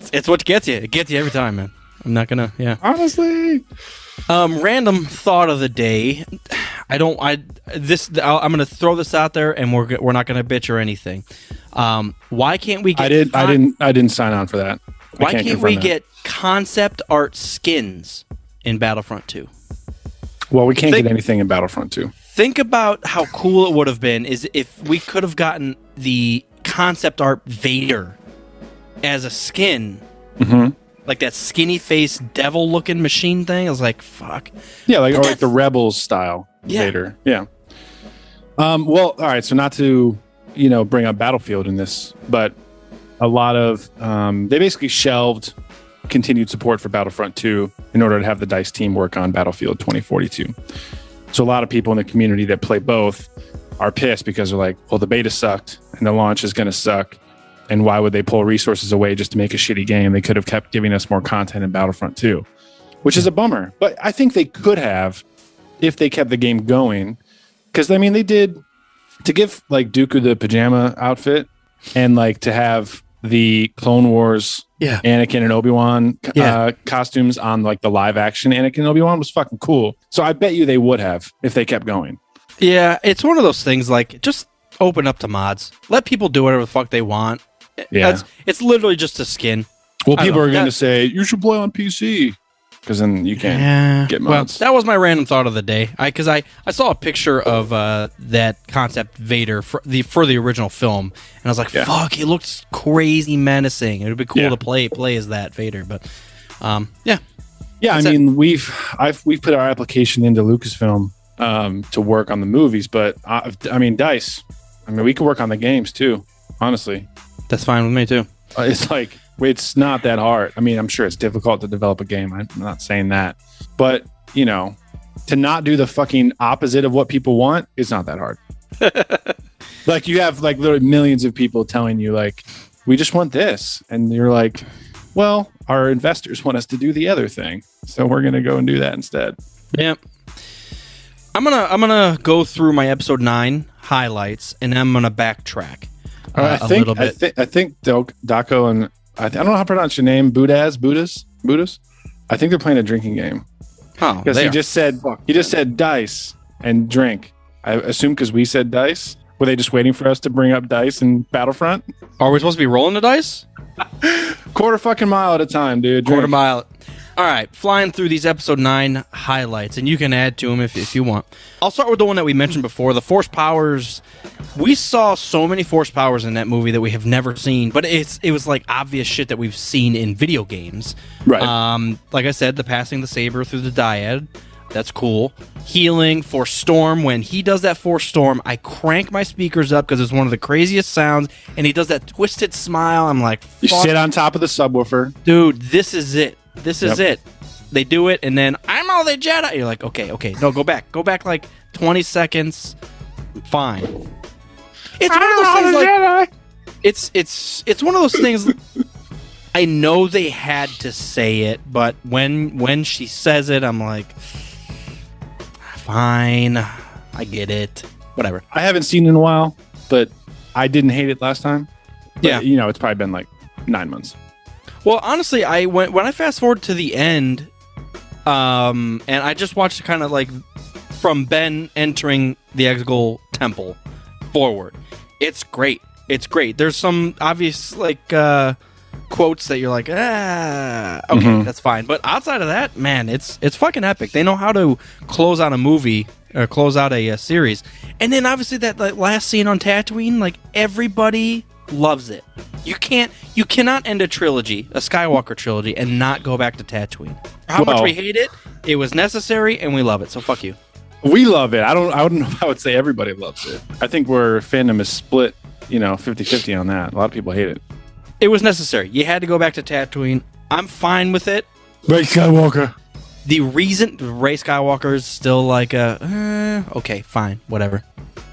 It's, it's what gets you. It gets you every time, man. I'm not gonna. Yeah. Honestly, Um, random thought of the day. I don't. I this. I'll, I'm gonna throw this out there, and we're we're not gonna bitch or anything. Um, why can't we get? I did. I didn't. I didn't sign on for that. I Why can't, confirm we that. get concept art skins in Battlefront 2? Well, we can't Think- get anything in Battlefront 2. Think about how cool it would have been is if we could have gotten the concept art Vader as a skin. Mhm. Like that skinny face devil looking machine thing. I was like, fuck. Yeah, like or like the Rebels style Yeah. Vader. Yeah. Um, well, all right. So not to you know bring up Battlefield in this, but a lot of um, they basically shelved continued support for Battlefront 2 in order to have the Dice team work on Battlefield 2042. So a lot of people in the community that play both are pissed because they're like, well, the beta sucked and the launch is going to suck. And why would they pull resources away just to make a shitty game? They could have kept giving us more content in Battlefront 2, which is a bummer. But I think they could have if they kept the game going. Because, I mean, they did to give like Dooku the pajama outfit and like to have the Clone Wars Yeah. Anakin and Obi Wan Yeah. uh, costumes on like the live action Anakin and Obi Wan was fucking cool. So I bet you they would have if they kept going. Yeah, it's one of those things like just open up to mods. Let people do whatever the fuck they want. Yeah. It's, it's literally just a skin. Well, people know. are going to say you should play on PC because then you can't. Yeah. get well, that was my random thought of the day. I because I, I saw a picture of uh, that concept Vader for the for the original film, and I was like, Yeah. "Fuck, he looks crazy menacing." It would be cool Yeah. to play play as that Vader, but um, yeah, Yeah, I That's it. mean we've I've we've put our application into Lucasfilm um, to work on the movies, but I, I mean Dice. I mean we could work on the games too. Honestly, that's fine with me too. Uh, it's like it's not that hard. I mean, I'm sure it's difficult to develop a game. I'm not saying that, but you know, to not do the fucking opposite of what people want is not that hard. like you have like literally millions of people telling you like, we just want this, and you're like, well, our investors want us to do the other thing, so we're gonna go and do that instead. Yeah. I'm gonna I'm gonna go through my episode nine highlights, and I'm gonna backtrack uh, I a think little I, bit. think I think Daco and I, th- I don't know how to pronounce your name, Budaz, Buddhas, Buddhas. I think they're playing a drinking game. oh, Because he just said he just said dice and drink. I assume because we said dice. Were they just waiting for us to bring up dice in Battlefront? Are we supposed to be rolling the dice? Quarter fucking mile at a time, dude. Quarter mile. All right, flying through these episode nine highlights, and you can add to them if, if you want. I'll start with the one that we mentioned before the Force Powers. We saw so many Force Powers in that movie that we have never seen, but it's it was like obvious shit that we've seen in video games. Right. Um, like I said, the passing the saber through the dyad. That's cool. Healing Force Storm. When he does that Force Storm, I crank my speakers up because it's one of the craziest sounds. And he does that twisted smile. I'm like, You sit on top of the subwoofer. dude, this is it. This is Yep. it. They do it, and then I'm all the Jedi. You're like, okay, okay, no, go back, go back like 20 seconds. Fine. It's one of those things like it's it's it's one of those things. I know they had to say it, but when when she says it, I'm like, fine, I get it, whatever. I haven't seen it in a while, but I didn't hate it last time. But, Yeah. you know, it's probably been like nine months. Well, honestly, I went when I fast forward to the end, um, and I just watched kind of like from Ben entering the Exegol Temple forward. It's great. It's great. There's some obvious like uh, quotes that you're like, ah, okay, that's fine. But outside of that, man, it's it's fucking epic. They know how to close out a movie or close out a, uh series, and then obviously that like, last scene on Tatooine, like everybody loves it. You can't, you cannot end a trilogy, a Skywalker trilogy, and not go back to Tatooine. How much we hate it, it was necessary, and we love it. So fuck you. We love it. I don't. I don't know if I would say everybody loves it. I think we're fandom is split. You know, 50-50 on that. A lot of people hate it. It was necessary. You had to go back to Tatooine. I'm fine with it. Rey Skywalker. the reason Rey Skywalker is still like a eh, okay, fine, whatever.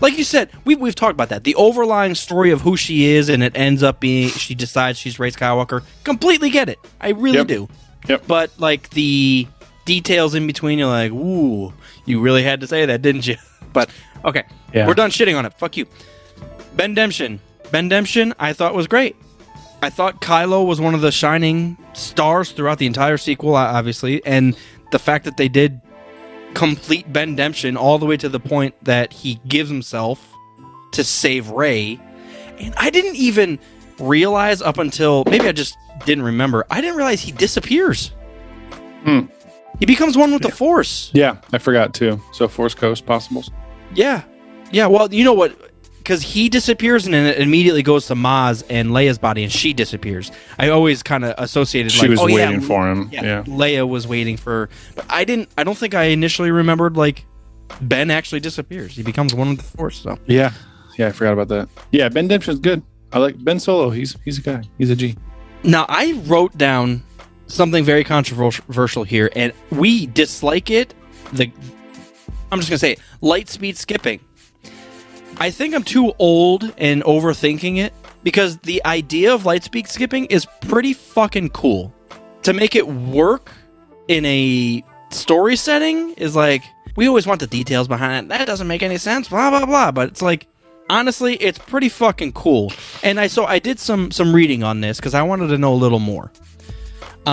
Like you said, we we've talked about that. The overlying story of who she is, and it ends up being she decides she's Rey Skywalker. Completely get it. I really Yep. do. Yep. But like the details in between, you're like, ooh, you really had to say that, didn't you? But okay, Yeah. we're done shitting on it. Fuck you. Ben Demption. Ben Demption, I thought was great. I thought Kylo was one of the shining stars throughout the entire sequel, obviously, and the fact that they did complete Ben Demption all the way to the point that he gives himself to save Rey. And I didn't even realize up until maybe I just didn't remember. I didn't realize he disappears. Hmm. He becomes one with the Force. Yeah, I forgot too. So Force Ghost possibles. Yeah. Yeah, well, you know what? Because he disappears and then it immediately goes to Maz and Leia's body and she disappears. I always kind of associated She like, was oh, yeah, waiting for him. Yeah, Yeah. Leia was waiting for. But I didn't. I don't think I initially remembered like Ben actually disappears. He becomes one with the Force. So Yeah. Yeah, I forgot about that. Yeah, Ben Demption's good. I like Ben Solo. He's he's a guy. He's a G. now I wrote down something very controversial here, and we dislike it. The I'm just gonna say it, light speed skipping. I think I'm too old and overthinking it because the idea of light speed skipping is pretty fucking cool. To make it work in a story setting is like we always want the details behind it. That doesn't make any sense. Blah blah blah. But it's like honestly, it's pretty fucking cool. And I so I did some some reading on this because I wanted to know a little more.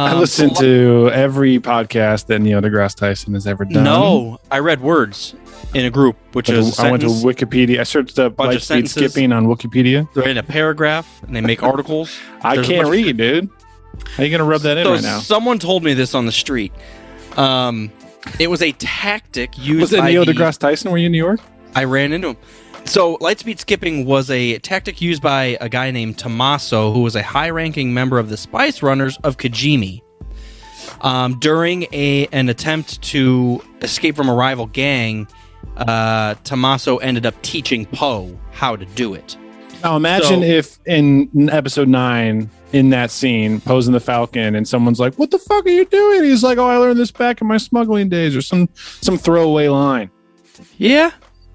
I Um, listened so- to every podcast that Neil deGrasse Tyson has ever done. No, I read words in a group, which I went is to, I went to Wikipedia. I searched up Bunch of light speed sentences. skipping on Wikipedia. they're in a paragraph and they make articles. I There's can't read, dude. How are you gonna rub that in right now? someone told me this on the street. Um, it was a tactic used Was it by Neil deGrasse Tyson? Were you in New York? I ran into him. So, lightspeed skipping was a tactic used by a guy named Tomaso, who was a high-ranking member of the Spice Runners of Kijimi. Um, during a an attempt to escape from a rival gang, uh, Tomaso ended up teaching Poe how to do it. Now imagine So- if in episode nine, in that scene, posing the Falcon, and someone's like, "What the fuck are you doing?" He's like, "Oh, I learned this back in my smuggling days," or some some throwaway line. Yeah.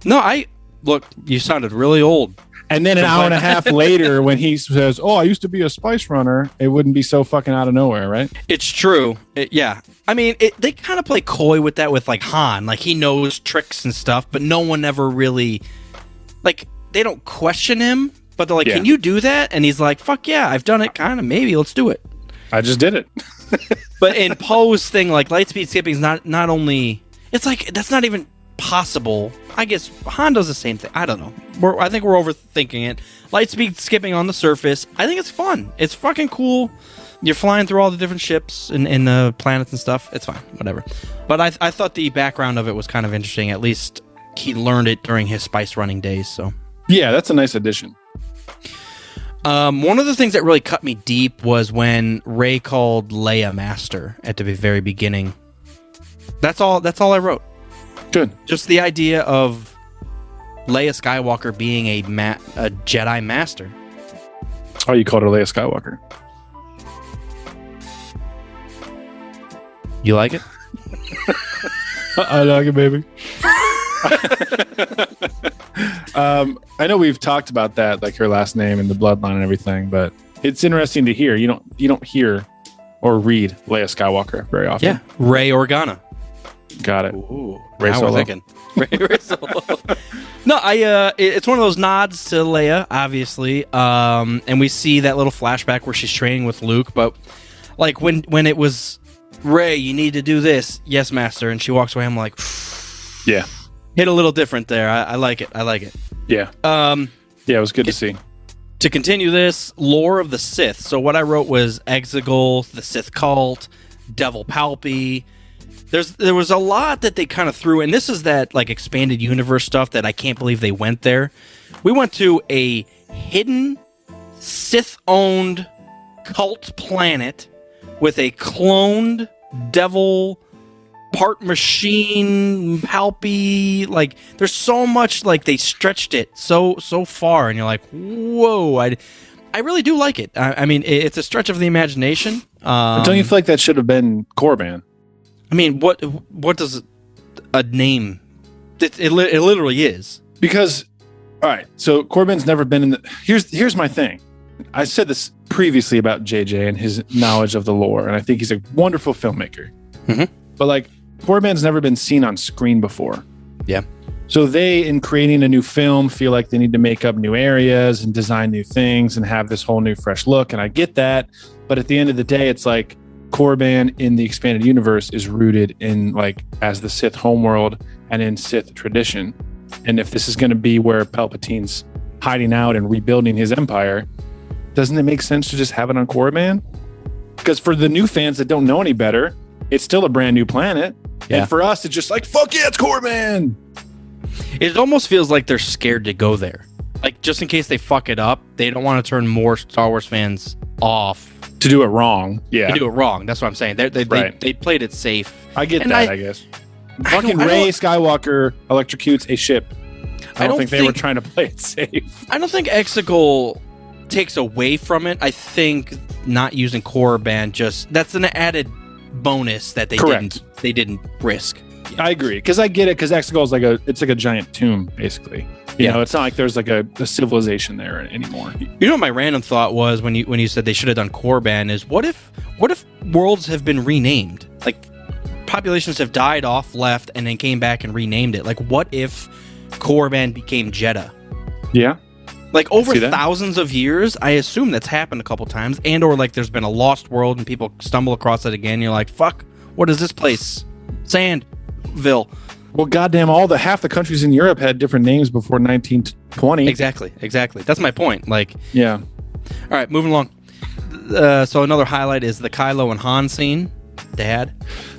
No, I look. You sounded really old. And then an hour and a half later, when he says, "Oh, I used to be a spice runner," it wouldn't be so fucking out of nowhere, right? It's true. It- yeah. I mean, it, they kind of play coy with that with like Han. Like he knows tricks and stuff, but no one ever really like they don't question him. But they're like, Yeah. "Can you do that?" And he's like, "Fuck yeah, I've done it. Kind of. Maybe let's do it." I just did it. But in Poe's thing, like lightspeed skipping is not not only. It's like that's not even possible. I guess Han does the same thing. I don't know. We're, I think we're overthinking it. Lightspeed skipping on the surface. I think it's fun. It's fucking cool. You're flying through all the different ships and, and the planets and stuff. It's fine. Whatever. But I, I thought the background of it was kind of interesting. At least he learned it during his spice running days. So. Yeah, that's a nice addition. Um, one of the things that really cut me deep was when Rey called Leia Master at the very beginning. That's all. That's all I wrote. Good. Just the idea of Leia Skywalker being a ma- a Jedi Master. Oh, you called her Leia Skywalker. You like it? I like it, baby. um, I know we've talked about that, like her last name and the bloodline and everything, but it's interesting to hear. You don't you don't hear or read Leia Skywalker very often. Yeah, Rey Organa. Got it. Ooh, Rey now Solo. we're thinking. Rey, Rey Solo. no, I. Uh, it- it's one of those nods to Leia, obviously. Um, and we see that little flashback where she's training with Luke, but like when when it was Rey, you need to do this. Yes, Master. And she walks away. I'm like, Yeah, hit a little different there. I, I like it. I like it. yeah, Um, yeah. It was good to see. to continue this lore of the Sith. So what I wrote was Exegol, the Sith cult, Devil Palpy. There's there was a lot that they kind of threw, and this is that like expanded universe stuff that I can't believe they went there. We went to a hidden Sith owned cult planet with a cloned devil part machine palpy like there's so much like they stretched it so so far and you're like whoa i I really do like it. I, I mean, it, it's a stretch of the imagination. Um, Don't you feel like that should have been Korriban? I mean, what what does a name? It, it, it literally is. Because, all right, so Korriban's never been in the. Here's here's my thing. I said this previously about JJ and his knowledge of the lore, and I think he's a wonderful filmmaker. Mhm. But like, Korriban's never been seen on screen before. Yeah. So they, in creating a new film, feel like they need to make up new areas and design new things and have this whole new fresh look. And I get that, but at the end of the day, it's like Korriban in the expanded universe is rooted in like as the Sith homeworld and in Sith tradition. And if this is going to be where Palpatine's hiding out and rebuilding his empire, doesn't it make sense to just have it on Korriban? Because for the new fans that don't know any better, it's still a brand new planet. Yeah. And for us, it's just like, fuck yeah, it's Korriban. It almost feels like they're scared to go there. Like just in case they fuck it up, they don't want to turn more Star Wars fans off To do it wrong. Yeah. to do it wrong. That's what I'm saying. They're, they Right. they they played it safe. I get And that, I- I, guess. Fucking Rey Skywalker electrocutes a ship. I don't, don't think, they were trying to play it safe. I don't think Exegol takes away from it. I think not using Korriban just that's an added bonus that they Correct. didn't they didn't risk. I agree because I get it because Exegol is like a it's like a giant tomb basically. You Yeah. know, it's not like there's like a, a civilization there anymore. You know what my random thought was when you when you said they should have done Korriban is what if what if worlds have been renamed? Like populations have died off, left, and then came back and renamed it. Like what if Korriban became Jedha? Yeah, Like over thousands of years, I assume that's happened a couple times, and or like there's been a lost world and people stumble across it again. You're like, fuck, what is this place? Sandville. Well, goddamn, all the half the countries in Europe had different names before 1920. Exactly, exactly. That's my point. Like, Yeah, all right, moving along. Uh, so another highlight is the Kylo and Han scene. Dad.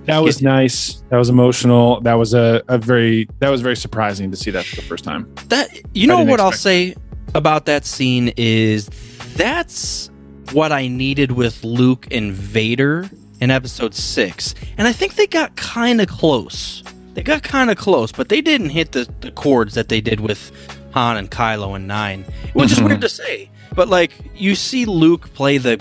that was nice. That was emotional. That was a, a very that was very surprising to see that for the first time. That you know what I'll say about that scene is that's what I needed with Luke and Vader in episode 6. And I think they got kind of close. They got kind of close, but they didn't hit the, the chords that they did with Han and Kylo and 9, which is weird to say. But like you see Luke play the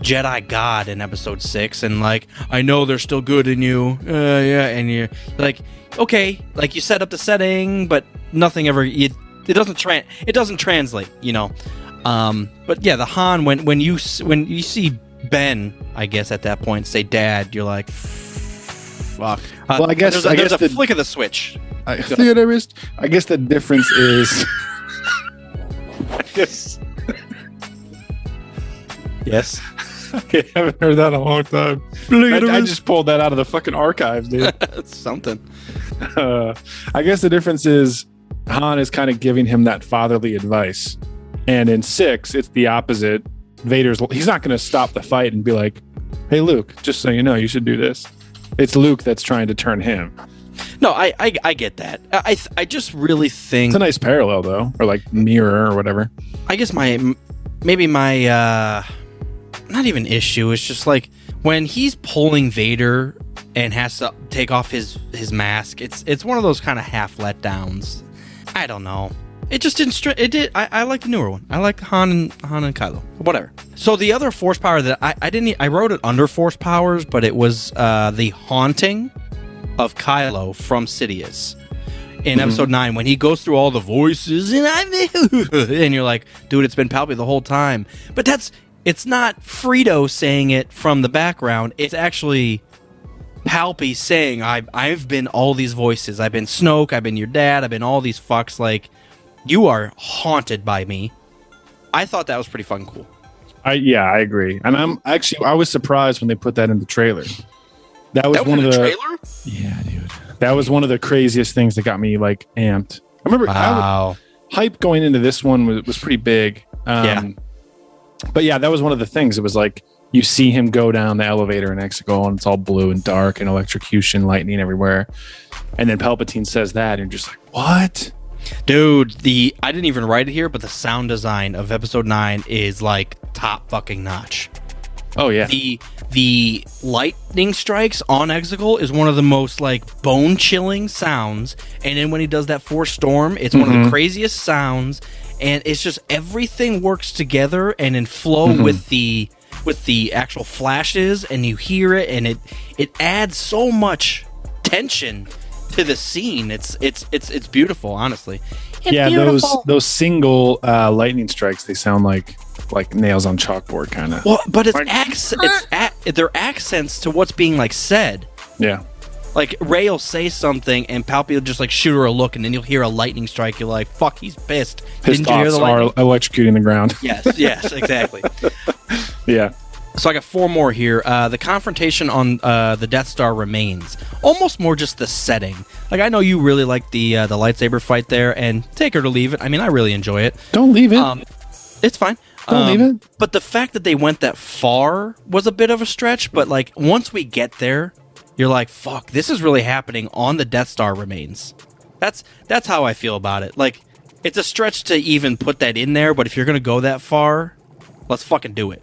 Jedi God in episode 6 and like I know there's still good in you. Uh, yeah, and you're like okay, like you set up the setting, but nothing ever it, it doesn't tran it doesn't translate, you know. Um, but yeah, the Han when when you s- when you see Ben, I guess at that point say dad, you're like fuck. Uh, Well, I guess- there's a, I there's guess a the- flick of the switch. I, theaterist. I guess the difference is. I guess Yes. I haven't heard that in a long time. I, I just pulled that out of the fucking archives, dude. That's something. uh, I guess the difference is Han is kind of giving him that fatherly advice, and in six, it's the opposite. Vader's he's not going to stop the fight and be like, "Hey, Luke, just so you know, you should do this." It's Luke that's trying to turn him. No, I I, I get that. I I, just really think It's a nice parallel, though, or like mirror or whatever. I guess my maybe my uh not even issue is just like when he's pulling Vader and has to take off his his mask. It's it's one of those kind of half letdowns. I don't know. It just didn't. Str- it did. I, I like the newer one. I like Han and Han and Kylo. Whatever. So the other Force power that I, I didn't. I wrote it under Force powers, but it was uh, the haunting of Kylo from Sidious in episode nine when he goes through all the voices and I'm and you're like, dude, it's been Palpy the whole time. But that's it's not Frito saying it from the background. It's actually Palpy saying, I've I've been all these voices. I've been Snoke, I've been your dad, I've been all these fucks. Like, you are haunted by me. I thought that was pretty fun, cool. I yeah, I agree, and I'm actually I was surprised when they put that in the trailer. That was, That was one of the the trailer? yeah, dude. That was one of the craziest things that got me like amped. I remember I would- Wow. hype going into this one was, was pretty big. Um, Yeah. But yeah, that was one of the things. It was like you see him go down the elevator in Exegol and it's all blue and dark and electrocution, lightning everywhere. And then Palpatine says that, and you're just like, what? Dude, the I didn't even write it here, but the sound design of episode nine is like top fucking notch. Oh yeah. the the lightning strikes on Exegol is one of the most like bone chilling sounds. And then when he does that force storm, it's one of the mm-hmm. craziest sounds. And it's just everything works together and in flow mm-hmm. with the with the actual flashes, and you hear it, and it it adds so much tension to the scene. It's it's it's it's beautiful, honestly. It's yeah, beautiful. those those single uh, lightning strikes they sound like like nails on chalkboard kind of. well, but it's Like- it's a- they're accents to what's being like said. Yeah. Like Rey will say something and Palpy will just like shoot her a look and then you'll hear a lightning strike. You're like, "Fuck, he's pissed." His Didn't you hear thoughts the lightning? are electrocuting the ground. Yes, yes, exactly. yeah. So I got four more here. Uh, the confrontation on uh, the Death Star remains almost more just the setting. Like I know you really like the uh, the lightsaber fight there, and take her to leave it. I mean, I really enjoy it. Don't leave it. Um, it's fine. Don't Um, leave it. But the fact that they went that far was a bit of a stretch. But like once we get there, you're like, "Fuck, this is really happening on the Death Star remains." That's that's how I feel about it. Like it's a stretch to even put that in there, but if you're gonna go that far, let's fucking do it.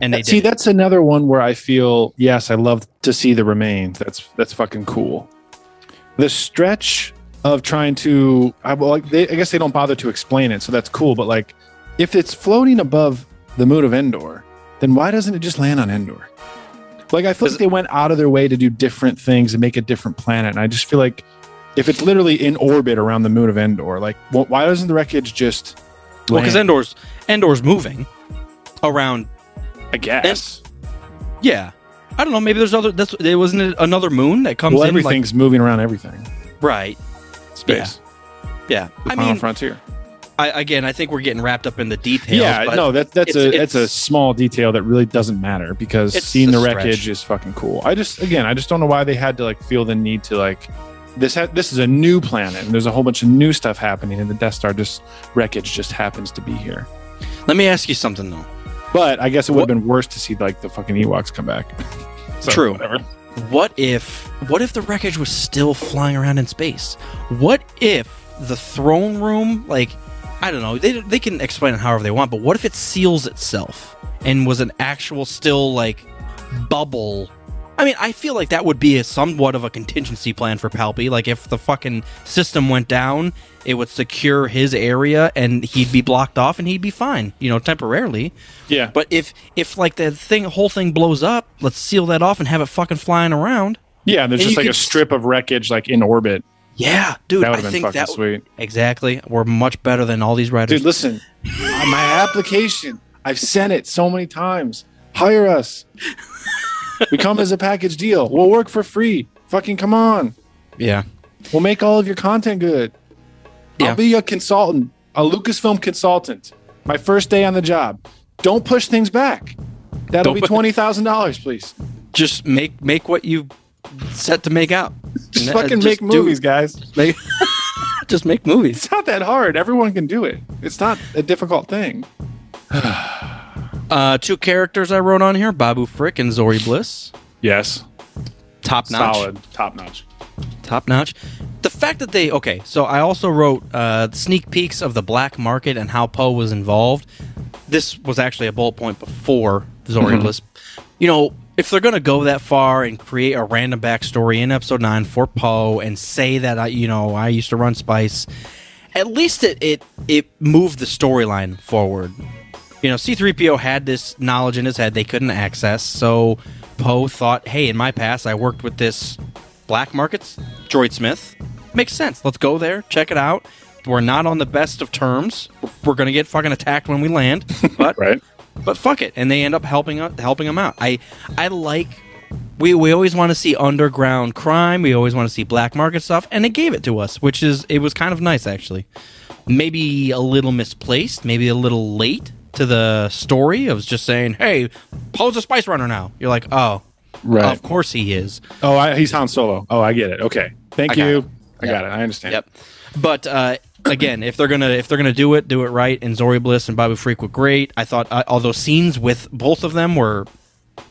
And they See, did. that's another one where I feel yes, I love to see the remains. That's that's fucking cool. The stretch of trying to, I, well, like they, I guess they don't bother to explain it, so that's cool. But like, if it's floating above the moon of Endor, then why doesn't it just land on Endor? Like, I feel like they went out of their way to do different things and make a different planet, and I just feel like if it's literally in orbit around the moon of Endor, like, wh- why doesn't the wreckage just? well, because? Endor's Endor's moving around. I guess. Yeah, I don't know. Maybe there's other. That's there wasn't it another moon that comes Well, in. like- everything's moving around everything. right. Space. Yeah. The I final mean, frontier. I, again, I think we're getting wrapped up in the details. Yeah, no, that, that's a that's a small detail that really doesn't matter because seeing the stretch. wreckage is fucking cool. I just again, I just don't know why they had to like feel the need to like this. Ha- this is a new planet and there's a whole bunch of new stuff happening, and the Death Star just wreckage just happens to be here. Let me ask you something though. But I guess it would have been worse to see like the fucking Ewoks come back. So, True. Whatever. What if what if the wreckage was still flying around in space? What if the throne room, like I don't know, they they can explain it however they want, but what if it seals itself and was an actual still like bubble? I mean, I feel like that would be a somewhat of a contingency plan for Palpy. Like if the fucking system went down, it would secure his area and he'd be blocked off and he'd be fine, you know, temporarily. Yeah, But if if like the thing whole thing blows up, let's seal that off and have it fucking flying around. yeah, there's and just you like a strip of wreckage like in orbit. Yeah, dude, That would I have been think fucking that sweet. exactly. We're much better than all these writers. Dude, listen, my application, I've sent it so many times. Hire us. we come as a package deal. We'll work for free. Fucking come on. yeah, We'll make all of your content good. Yeah. I'll be a consultant, a Lucasfilm consultant. My first day on the job. Don't push things back. That'll Don't be twenty thousand dollars, please. just make make what you set to make out. Just And, uh, fucking just make do- movies, guys. Make, just make movies. It's not that hard. Everyone can do it. It's not a difficult thing. Uh, two characters I wrote on here: Babu Frick and Zorii Bliss. Yes. Top notch. Solid. Top notch. top notch. The fact that they okay, so I also wrote uh, sneak peeks of the black market and how Poe was involved. This was actually a bullet point before Zorii Bliss. You know, if they're going to go that far and create a random backstory in Episode Nine for Poe and say that I, you know, I used to run Spice, at least it it it moved the storyline forward. You know, C3PO had this knowledge in his head they couldn't access, so Poe thought, hey, in my past, I worked with this black markets, Droid Smith. Makes sense. Let's go there, check it out. We're not on the best of terms. We're going to get fucking attacked when we land, but Right? but fuck it, and they end up helping out, helping them out. I I like we we always want to see underground crime. We always want to see black market stuff, and they gave it to us, which is it was kind of nice actually. Maybe a little misplaced, maybe a little late to the story of just saying, "Hey, Poe's a spice runner now." You're like, "Oh, Right. of course he is." Oh, I, he's Han Solo. Oh, I get it. Okay. Thank I you. it. I Yep. got it. I understand. Yep. But uh, again, if they're gonna if they're gonna do it, do it right. And Zorii Bliss and Babu Frick were great. I thought, uh, although scenes with both of them were,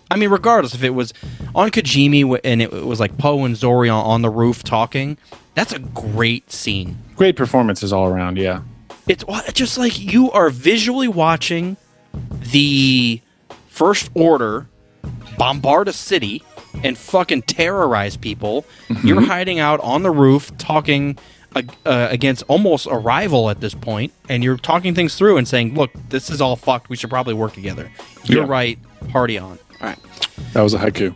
I mean, regardless if it was on Kijimi and it was like Poe and Zorii on, on the roof talking, that's a great scene. Great performances all around. Yeah. It's just like you are visually watching the First Order bombard a city and fucking terrorize people. Mm-hmm. You're hiding out on the roof talking uh, uh, against almost a rival at this point, and you're talking things through and saying, "Look, this is all fucked. We should probably work together." You're Yeah. right. Party on. All right. That was a haiku.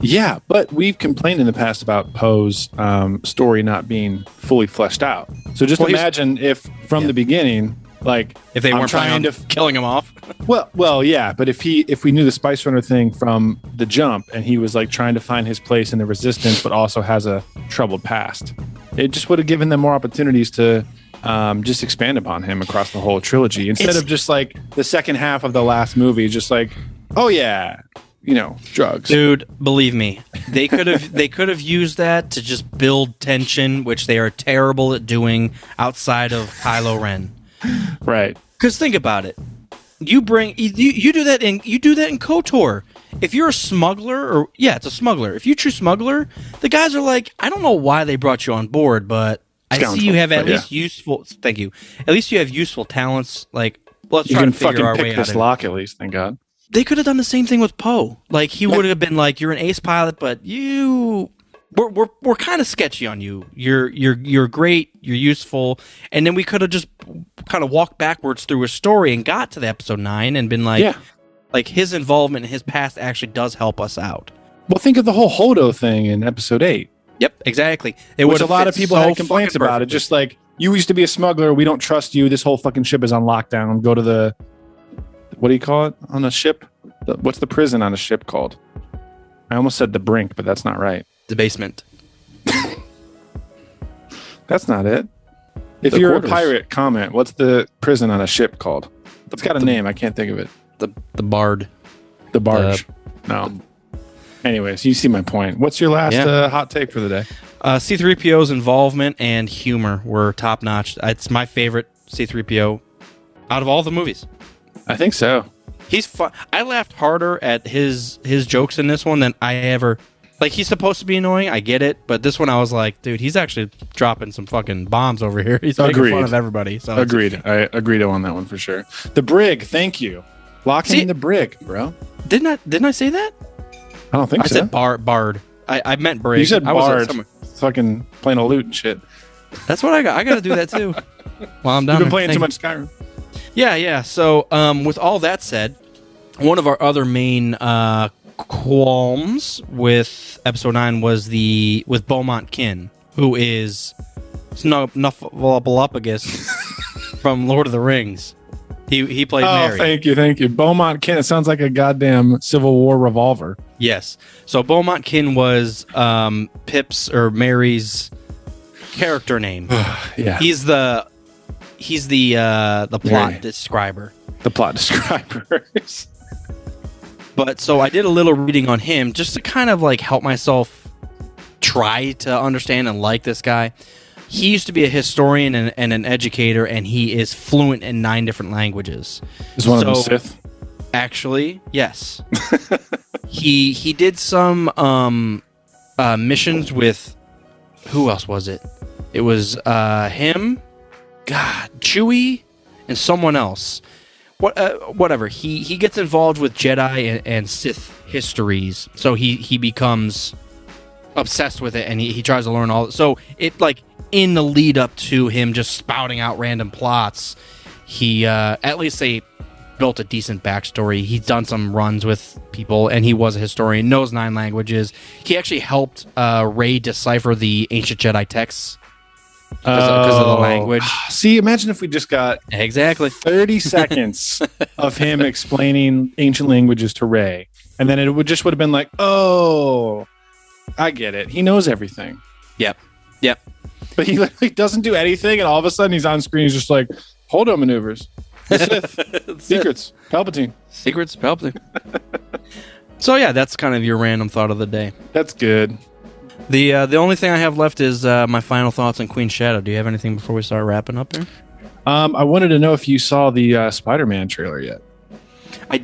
Yeah, but we've complained in the past about Poe's um, story not being fully fleshed out. So just Well, imagine if from the beginning, like If they I'm weren't trying to killing him off, Well, well, yeah, but if he if we knew the Spice Runner thing from the jump, and he was like trying to find his place in the Resistance, but also has a troubled past, it just would have given them more opportunities to um, just expand upon him across the whole trilogy instead It's- of just like the second half of the last movie, just like, oh yeah, you know, drugs. dude, believe me, they could have they could have used that to just build tension, which they are terrible at doing outside of Kylo Ren. Right. Because think about it, you bring you, you do that in you do that in Kotor. If you're a smuggler, or yeah, it's a smuggler. If you're true smuggler, the guys are like, I don't know why they brought you on board, but I see you have at but yeah. least useful. Thank you. At least you have useful talents. Like let's You try can to figure fucking our way pick out. this of lock at least, thank God. They could have done the same thing with Poe. Like he would have been like, "You're an ace pilot, but you." We're, we're, we're kind of sketchy on you. You're you're you're great. You're useful, and then we could have just kind of walked backwards through his story and got to the episode nine and been like, Yeah. like his involvement in his past actually does help us out. Well, think of the whole Holdo thing in episode eight. Yep, exactly. It was a lot of people so had complaints about it. Just like you used to be a smuggler, we don't trust you. This whole fucking ship is on lockdown. Go to the what do you call it on a ship? The, what's the prison on a ship called? I almost said the brink, but that's not right. the basement. That's not it. If The you're quarters. a pirate, comment. What's the prison on a ship called? It's got a name. I can't think of it. The the bard. The barge. no. Anyways, you see my point. What's your last Yeah. uh, hot take for the day? Uh, C3PO's involvement and humor were top notch. It's my favorite C3PO out of all the movies. I think so. He's fun. I laughed harder at his his jokes in this one than I ever. Like he's supposed to be annoying, I get it, but this one I was like, dude, he's actually dropping some fucking bombs over here. He's making Agreed. fun of everybody. So it's- Agreed. I agreed on that one for sure. The brig. Thank you. Locking See- in the brig, bro. Didn't I? Didn't I say that? I don't think I so. said bar bard. I, I meant brig. You said I was at bard. somewhere- Fucking playing a lute and shit. That's what I got. I got to do that too. While I'm down You've been there. playing too Thank much. Skyrim. Yeah, yeah. So, um, with all that said, one of our other main uh, qualms with episode nine was the with Beaumont Kin, who is Snuffleupagus from Lord of the Rings. He he played Oh, Merry. thank you, thank you. Beaumont Kin. It sounds like a goddamn Civil War revolver. Yes. So Beaumont Kin was um, Pip's or Merry's character name. Yeah. he's the he's the uh, the plot describer. the plot describers. But so I did a little reading on him just to kind of like help myself try to understand and like this guy. He used to be a historian and, and an educator, and he is fluent in nine different languages. Is one of them Sith? Actually, yes. he he did some um uh missions with who else was it? It was uh him, God, Chewie, and someone else. What uh, whatever. He he gets involved with Jedi and, and Sith histories, so he he becomes obsessed with it, and he, he tries to learn all. So it like in the lead up to him just spouting out random plots, he uh, at least they built a decent backstory. He's done some runs with people, and he was a historian, knows nine languages. He actually helped uh, Rey decipher the ancient Jedi texts because of the Oh. language. See, imagine if we just got Exactly. 30 seconds of him explaining ancient languages to Rey. And then it would just would have been like, oh, I get it. He knows everything. Yep. Yep. But he literally doesn't do anything. And all of a sudden he's on screen. He's just like, hold on maneuvers. Secrets. Palpatine. Secrets, Palpatine. so yeah, that's kind of your random thought of the day. That's good. The uh, the only thing I have left is uh, my final thoughts on Queen Shadow. Do you have anything before we start wrapping up here? Um, I wanted to know if you saw the uh, Spider Man trailer yet. I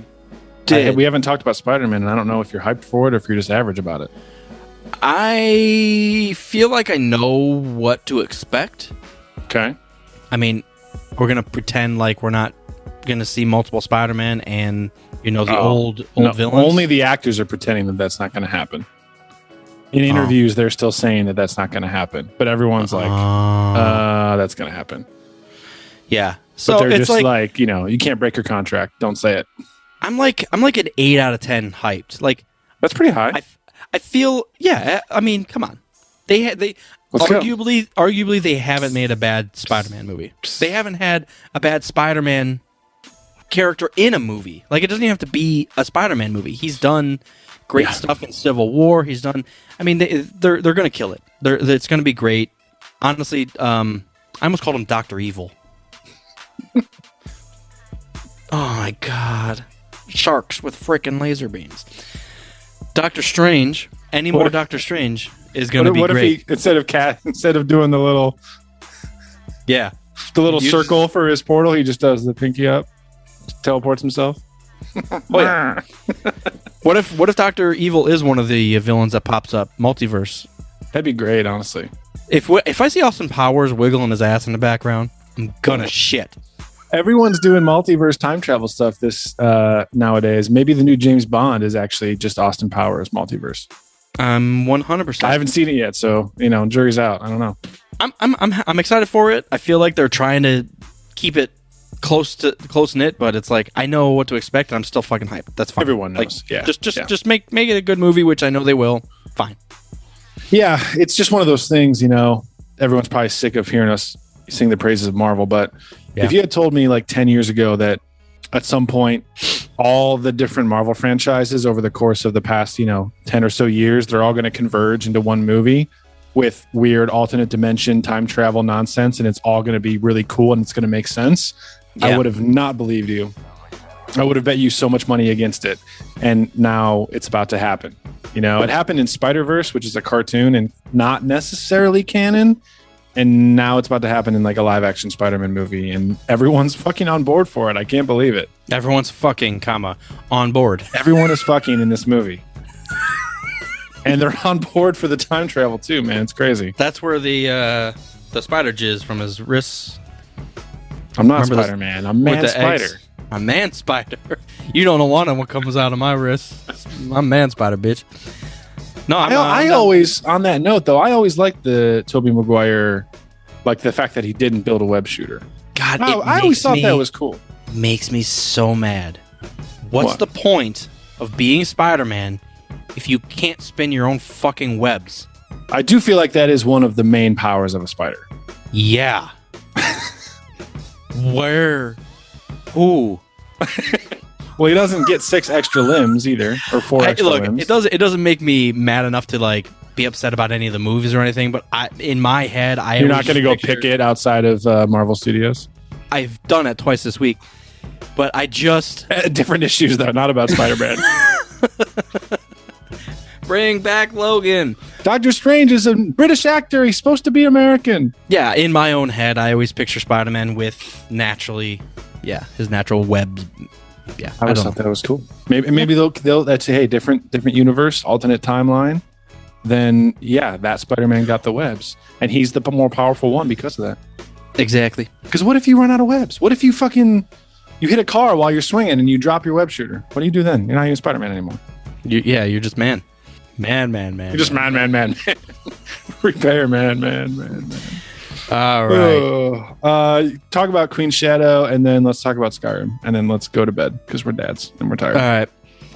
I- we haven't talked about Spider Man, and I don't know if you're hyped for it or if you're just average about it. I feel like I know what to expect. Okay. I mean, we're gonna pretend like we're not going to see multiple Spider-Man and you know the Oh, old old No, villains. Only the actors are pretending that that's not going to happen. In Oh. interviews, they're still saying that that's not going to happen, but everyone's like, Uh, uh, that's going to happen. yeah. But So they're it's just like, like, you know, you can't break your contract. Don't say it. I'm like I'm like an eight out of ten hyped. Like That's pretty high. I, I feel yeah. I mean, come on. They had they Let's go. arguably arguably they haven't made a bad Spider-Man movie. They haven't had a bad Spider-Man character in a movie. Like it doesn't even have to be a Spider-Man movie. He's done great stuff in Civil War. He's done. I mean, they, they're they're gonna kill it. They're, it's gonna be great. Honestly, um, I almost called him Doctor Evil. oh my god, sharks with frickin' laser beams. Doctor Strange. Any more if- Doctor Strange is gonna if, be what great. if he instead of cat instead of doing the little yeah. the little circle for his portal, he just does the pinky up, teleports himself. Oh yeah. what if what if Doctor Evil is one of the villains that pops up multiverse? That'd be great, honestly. If if I see Austin Powers wiggling his ass in the background, I'm gonna shit. Everyone's doing multiverse time travel stuff this uh, nowadays. Maybe the new James Bond is actually just Austin Powers multiverse. I'm 100. percent I haven't seen it yet, so you know, jury's out. I don't know. I'm, I'm I'm I'm excited for it. I feel like they're trying to keep it close to close knit, but it's like I know what to expect. and I'm still fucking hyped. That's fine. Everyone Like, knows. Yeah, Just just yeah. just make make it a good movie, which I know they will. Fine. Yeah, it's just one of those things, you know. Everyone's probably sick of hearing us sing the praises of Marvel, but Yeah. if you had told me like 10 years ago that at some point all the different Marvel franchises over the course of the past, you know, 10 or so years, they're all going to converge into one movie with weird alternate dimension time travel nonsense and it's all going to be really cool and it's going to make sense, I would have not believed you. I would have bet you so much money against it. And now it's about to happen. You know, it happened in Spider Verse, which is a cartoon and not necessarily canon. And now it's about to happen in like a live action Spider Man movie. And everyone's fucking on board for it. I can't believe it. Everyone's fucking comma on board. Everyone is fucking in this movie. and they're on board for the time travel too, man. It's crazy. That's where the uh the spider jizz from his wrists I'm not Remember Spider Man. I'm with Man the Spider. eggs. A man spider. You don't know one of what comes out of my wrist. I'm man spider, bitch. No, I'm, I, uh, I I'm- always, on that note though, I always liked the Tobey Maguire, like the fact that he didn't build a web shooter. God, I, it I always thought me- that was cool. makes me so mad. What's What? the point of being Spider-Man if you can't spin your own fucking webs? I do feel like that is one of the main powers of a spider. Yeah. Where? Who? Well, he doesn't get six extra limbs either, or four I- extra look, limbs. it doesn't. It doesn't make me mad enough to like be upset about any of the movies or anything. But I, in my head, I You're not going to go picture- pick it outside of uh, Marvel Studios. I've done it twice this week, but I just different issues though, not about Spider-Man. bring back Logan. Doctor Strange is a British actor. He's supposed to be American. Yeah, in my own head, I always picture Spider-Man with naturally, yeah, his natural webs. Yeah, I I, always don't thought know. that was cool. Maybe maybe they'll they'll that's hey different different universe, alternate timeline. Then yeah, that Spider-Man got the webs, and he's the more powerful one because of that. exactly. Because what if you run out of webs? What if you fucking you hit a car while you're swinging and you drop your web shooter? What do you do then? You're not even Spider-Man anymore. You, yeah, you're just man, man, man, man. Just man, man, man, repair, man, man, man, man. All right. Oh, uh, talk about Queen Shadow, and then let's talk about Skyrim, and then let's go to bed because we're dads and we're tired. All right.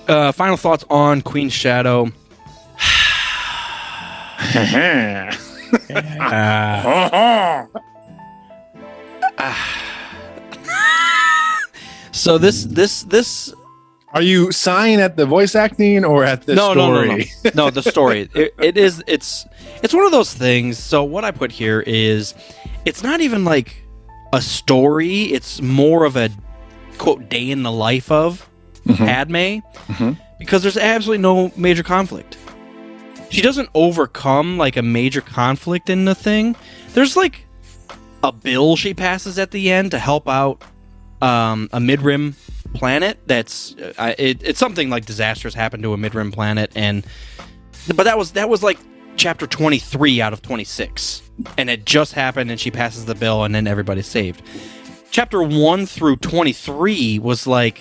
Uh, final thoughts on Queen Shadow. Uh, so this this this Are you sighing at the voice acting or at the no, no, no, story? no, no. The story. It, it is. It's. It's one of those things. So what I put here is, it's not even like a story. It's more of a quote day in the life of Padme, because there's absolutely no major conflict. She doesn't overcome like a major conflict in the thing. There's like a bill she passes at the end to help out um, a mid-rim planet that's uh, it, it's something like disasters happened to a mid-rim planet and but that was that was like chapter 23 out of 26 and it just happened and she passes the bill and then everybody's saved. Chapter 1 through 23 was like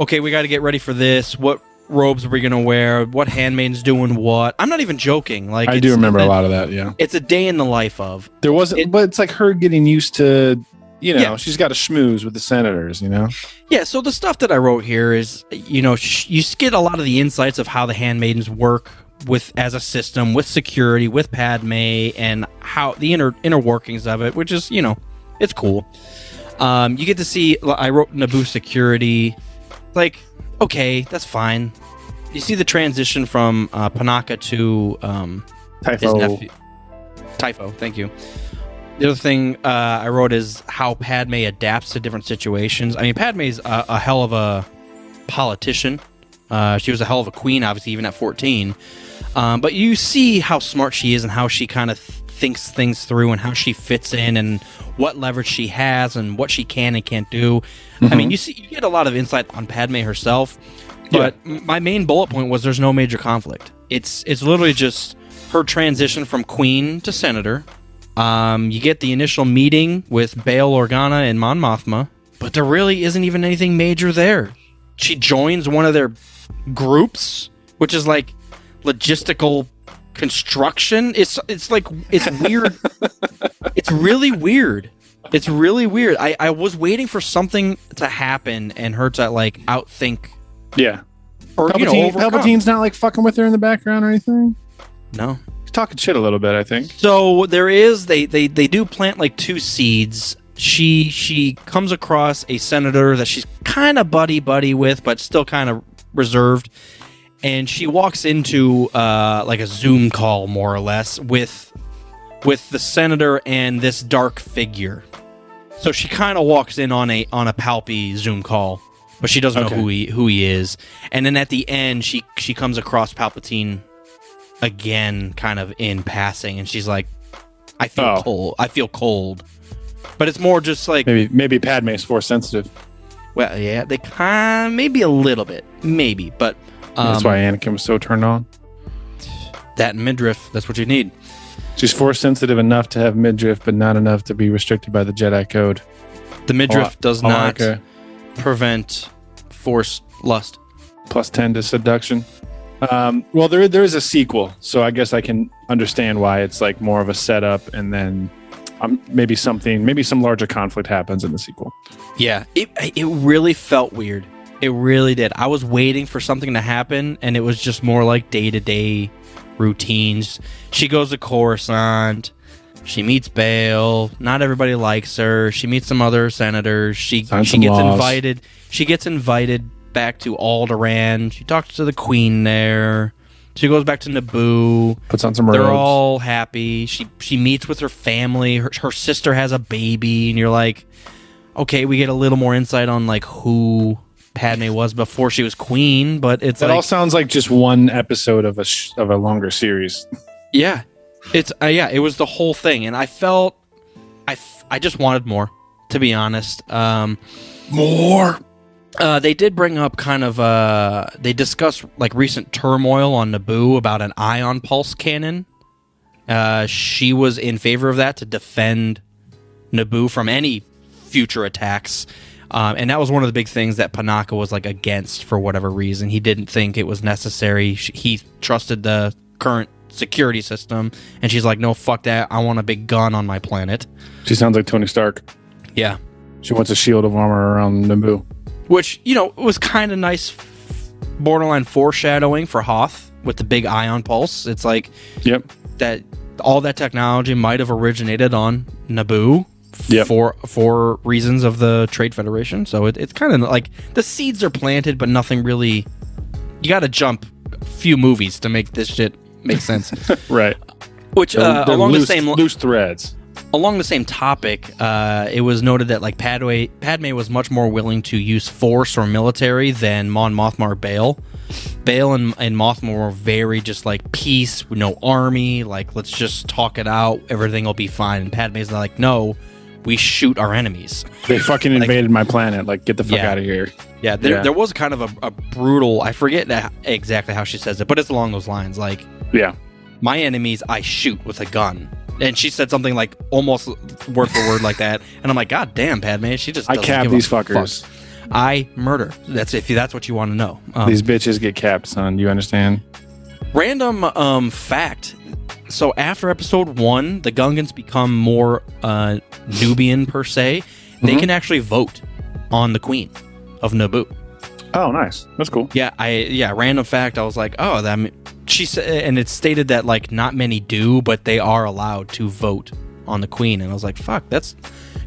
okay we got to get ready for this. What robes are we to wear? What handmaiden's doing what? I'm not even joking. Like I do remember a lot of that. Yeah, it's a day in the life of there wasn't, It- but it's like her getting used to, you know, Yeah. she's got to schmooze with the senators. You know, Yeah, so the stuff that I wrote here is, you know, sh- you get a lot of the insights of how the handmaidens work with as a system, with security, with Padme, and how the inner inner workings of it, which is, you know, it's cool. Um, you get to see. I wrote Naboo security, like, okay, that's fine. You see the transition from uh, Panaka to um, his Typho. nephew. Typho, thank you. The other thing uh, I wrote is how Padme adapts to different situations. I mean, Padme's a, a hell of a politician. Uh, she was a hell of a queen, obviously, even at 14. Um, but you see how smart she is and how she kind of th- thinks things through and how she fits in and what leverage she has and what she can and can't do. I mean, you see, you get a lot of insight on Padme herself. But m my main bullet point was there's no major conflict. It's it's literally just her transition from queen to senator. Um, you get the initial meeting with Bail Organa and Mon Mothma, but there really isn't even anything major there. She joins one of their groups, which is like logistical construction. It's it's like it's weird. it's really weird. It's really weird. I, I was waiting for something to happen and her to like outthink yeah. or you know Palpatine. Palpatine's not like fucking with her in the background or anything. No. Talking shit a little bit, I think. So there is they they they do plant like two seeds. She she comes across a senator that she's kind of buddy buddy with, but still kind of reserved. And she walks into uh, like a Zoom call, more or less, with with the senator and this dark figure. So she kind of walks in on a on a Palpy Zoom call, but she doesn't Okay. know who he who he is. And then at the end, she she comes across Palpatine again, kind of in passing, and she's like, "I feel Oh. cold. I feel cold." But it's more just like, Maybe maybe Padme's force sensitive. well, yeah, they kind maybe a little bit, maybe, but um, That's why Anakin was so turned on. that midriff. That's what you need. She's force sensitive enough to have midriff, but not enough to be restricted by the Jedi Code. The midriff does not like prevent force lust. plus ten to seduction. Um, well, there there is a sequel, so I guess I can understand why it's like more of a setup, and then um, maybe something, maybe some larger conflict happens in the sequel. Yeah, it it really felt weird. It really did. I was waiting for something to happen, and it was just more like day to day routines. She goes to Coruscant. She meets Bail. Not everybody likes her. She meets some other senators. She Signs she gets laws. invited. She gets invited back to Alderaan. She talks to the Queen there. She goes back to Naboo. Puts on some robes. They're all happy. She she meets with her family. Her, her sister has a baby, and you're like, okay, we get a little more insight on like who Padme was before she was queen. But it's that like, all sounds like just one episode of a sh- of a longer series. yeah, it's uh, yeah, it was the whole thing, and I felt I f- I just wanted more, to be honest. Um, More. Uh, they did bring up kind of uh, they discussed like recent turmoil on Naboo about an ion pulse cannon. Uh, she was in favor of that to defend Naboo from any future attacks. Um, and that was one of the big things that Panaka was like against for whatever reason. He didn't think it was necessary. He trusted the current security system, and she's like, "No, fuck that. I want a big gun on my planet." She sounds like Tony Stark. Yeah, She wants a shield of armor around Naboo. Which you know was kind of nice borderline foreshadowing for hoth with the big ion pulse it's like Yep. that all that technology might have originated on naboo Yep. for for reasons of the trade federation so it, it's kind of like the seeds are planted but nothing really you gotta jump a few movies to make this shit make sense Right. which They're- uh, they're along loose, the same loose threads. Along the same topic, uh, it was noted that like Padme, Padme was much more willing to use force or military than Mon Mothma or Bail. Bail and, and Mothma were very just like peace, no army, like let's just talk it out, everything will be fine. And Padme's like, no, we shoot our enemies. They fucking invaded my planet. Like, get the fuck Yeah. out of here. Yeah, there, Yeah. there was kind of a, a brutal. I forget that exactly how she says it, but it's along those lines. Like Yeah. my enemies, I shoot with a gun. And she said something like almost word for word like that, and I'm like, God damn, Padme, she just I doesn't cap give a these fuck. fuckers. I murder. That's if that's what you want to know. Um, These bitches get capped, son. You understand? Random um, fact. So after episode one, the Gungans become more uh, Nubian per se. They Mm-hmm. can actually vote on the queen of Naboo. Oh, nice. That's cool. Yeah, I yeah. Random fact. I was like, oh, that. She said, and it's stated that like not many do, but they are allowed to vote on the queen. And I was like, fuck, that's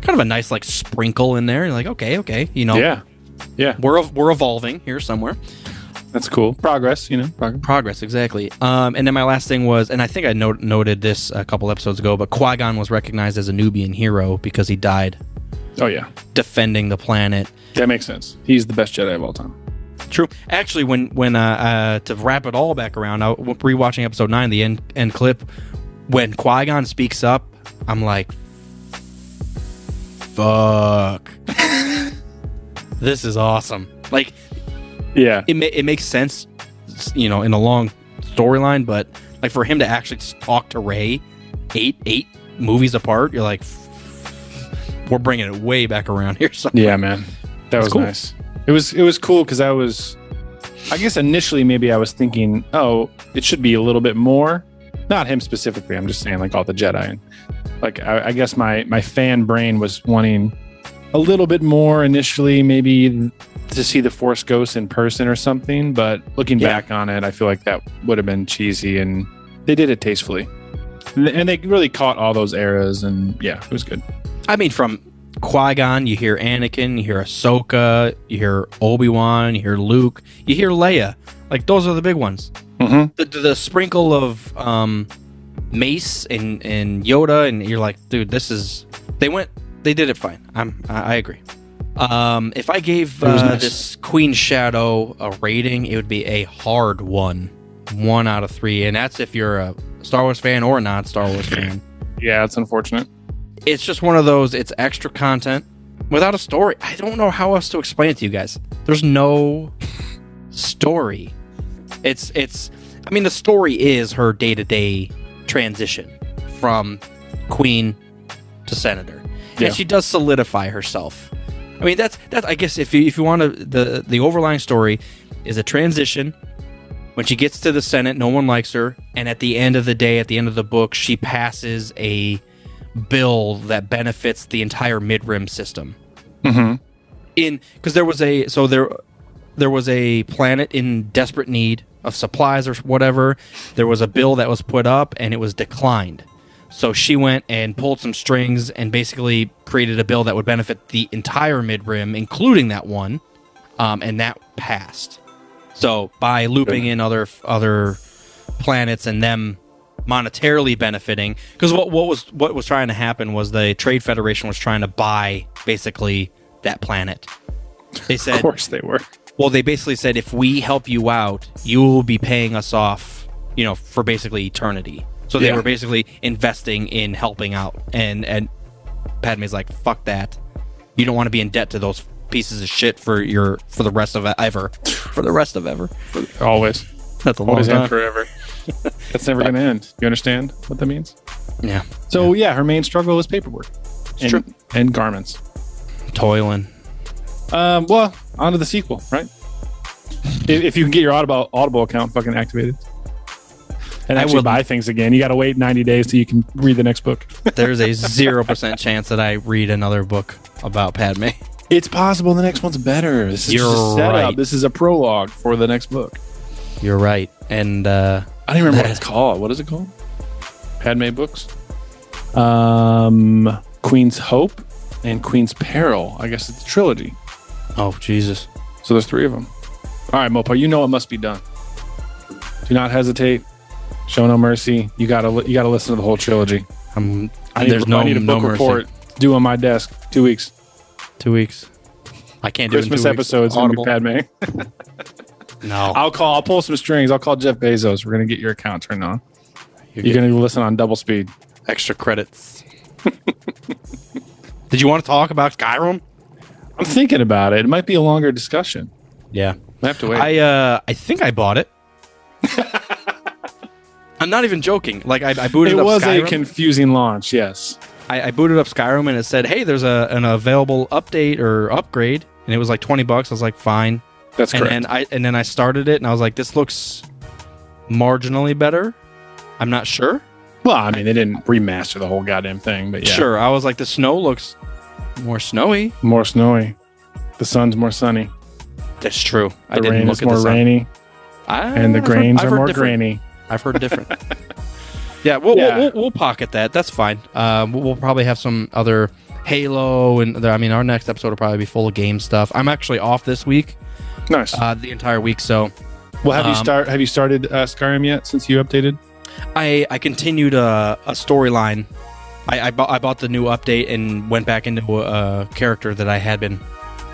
kind of a nice like sprinkle in there. You're like, okay, okay, you know, Yeah. Yeah. we're we're evolving here somewhere. That's cool. Progress, you know. Progress. Progress, exactly. Um, and then my last thing was, and I think I note, noted this a couple episodes ago, but Qui Gon was recognized as a Nubian hero because he died Oh, yeah. defending the planet. That makes sense. He's the best Jedi of all time. True. Actually, when when uh, uh, to wrap it all back around, I was rewatching episode nine, the end end clip, when Qui Gon speaks up, I'm like, fuck, this is awesome. Like Yeah. it ma- it makes sense, you know, in a long storyline, but like for him to actually talk to Rey, eight eight movies apart, you're like, we're bringing it way back around here. So Yeah, man. That was cool. nice. It was it was cool because I was, I guess initially maybe I was thinking, oh, it should be a little bit more. Not him specifically. I'm just saying like all the Jedi. And like I, I guess my my fan brain was wanting a little bit more initially, maybe to see the Force Ghost in person or something. But looking Yeah. back on it, I feel like that would have been cheesy, and they did it tastefully. And and they really caught all those eras, and yeah, it was good. I mean, from Qui Gon, you hear Anakin, you hear Ahsoka, you hear Obi Wan, you hear Luke, you hear Leia. Like those are the big ones. Mhm. The, the, the sprinkle of um, Mace and and Yoda, and you're like, dude, this is. They went. They did it fine. I'm. I, I agree. Um, if I gave uh, nice. this Queen Shadow a rating, it would be a hard one, one out of three, and that's if you're a Star Wars fan or a non Star Wars fan Yeah, it's unfortunate. It's just one of those it's extra content without a story. I don't know how else to explain it to you guys. There's no story. It's it's i mean the story is her day-to-day transition from queen to senator. Yeah. and she does solidify herself. I mean that's that's i guess if you if you want to the the overlying story is a transition. When she gets to the senate no one likes her. And at the end of the day at the end of the book she passes a bill that benefits the entire mid-rim system. Mm-hmm. in because there was a so there there was a planet in desperate need of supplies or whatever. There was a bill that was put up and it was declined. So she went and pulled some strings and basically created a bill that would benefit the entire mid-rim including that one um, and that passed. So by looping in other other planets and them monetarily benefiting because what what was what was trying to happen was the trade federation was trying to buy basically that planet they said, Of course they were. well they basically said if we help you out you will be paying us off you know for basically eternity so they Yeah. were basically investing in helping out and and padme's like fuck that you don't want to be in debt to those pieces of shit for your for the rest of ever for the rest of ever Always. that's a long Always time and forever. That's never going to end. You understand what that means? yeah So, yeah, her main struggle is paperwork and, true. and garments. toiling Um, well, on to the sequel, right? If, if you can get your Audible, Audible account fucking activated and I actually wouldn't. buy things again, you got to wait 90 days till you can read the next book. there's a zero percent chance that I read another book about Padme. it's possible the next one's better. This is You're just a setup. right. This is a prologue for the next book. You're right, and uh, I don't even remember what it's called. What is it called? Padme books. Um, Queen's Hope and Queen's Peril. I guess it's a trilogy. oh Jesus, So there's three of them. All right, Mopa, you know it must be done. Do not hesitate. Show no mercy. You gotta li- you gotta listen to the whole trilogy. I'm. I need, there's no I need a no book mercy. report due on my desk. Two weeks. Two weeks. I can't do it in Christmas two episode's gonna be Audible. Padme. No, I'll call. I'll pull some strings. I'll call Jeff Bezos. We're gonna get your account turned on. You're You're gonna listen on double speed. extra credits. Did you want to talk about Skyrim? I'm thinking about it. It might be a longer discussion. Yeah, I have to wait. I uh, I think I bought it. I'm not even joking. Like I, I booted It up was Skyrim. a confusing launch. Yes. I, I booted up Skyrim and it said, "Hey, there's a an available update or upgrade," and it was like twenty bucks. I was like, "Fine." That's and correct. I and then I started it and I was like, "This looks marginally better." I'm not sure. well, I mean, they didn't remaster the whole goddamn thing, but yeah. Sure, I was like, the snow looks more snowy. More snowy. The sun's more sunny. That's true. I The didn't rain look is at more the rainy. I- And the I've grains I've are more different. grainy. I've heard different. yeah, we'll, Yeah. We'll, we'll, we'll pocket that. That's fine. Uh, we'll, we'll probably have some other Halo, and I mean, our next episode will probably be full of game stuff. I'm actually off this week, Nice. uh, the entire week, so well, have you um, start? Have you started uh, Skyrim yet since you updated? I I continued a, a storyline. I I bought, I bought the new update and went back into a, a character that I had been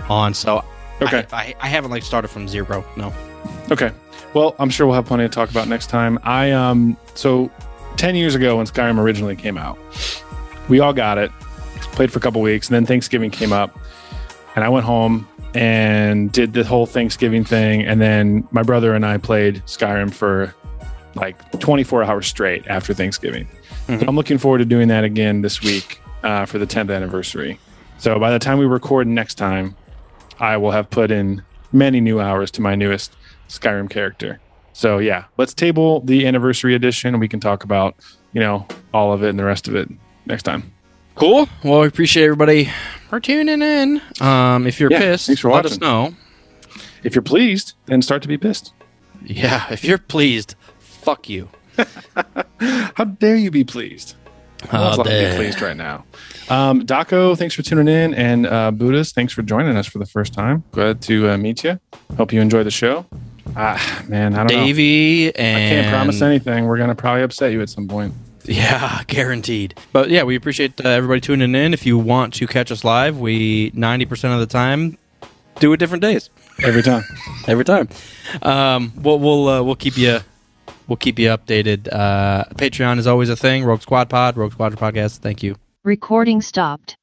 on. So Okay. I, I, I haven't like started from zero. No. Okay. Well, I'm sure we'll have plenty to talk about next time. I um so 10 years ago when Skyrim originally came out, we all got it, played for a couple weeks, and then Thanksgiving came up, and I went home and did the whole Thanksgiving thing, and then my brother and I played Skyrim for like 24 hours straight after Thanksgiving. So I'm looking forward to doing that again this week uh, for the 10th anniversary. So by the time we record next time, I will have put in many new hours to my newest Skyrim character. So yeah, let's table the anniversary edition we can talk about, you know, all of it and the rest of it next time. Cool. Well, we appreciate everybody for tuning in. Um, if you're Yeah, pissed, let us know. If you're pleased, then start to be pissed. Yeah, if you're pleased, fuck you. How dare you be pleased? How Let's not be pleased right now. Um, Daco, thanks for tuning in, and uh, Buddhist, thanks for joining us for the first time. Glad to uh, meet you. Hope you enjoy the show. Ah, man, I don't know. Davey I can't promise anything. We're gonna probably upset you at some point. Yeah, guaranteed. But yeah, we appreciate uh, everybody tuning in. If you want to catch us live, we 90% of the time do it different days. Every time. Every time. Um, we'll we'll uh, we'll keep you we'll keep you updated. Uh, Patreon is always a thing. Rogue Squad Pod, Rogue Squad Podcast. Thank you. Recording stopped.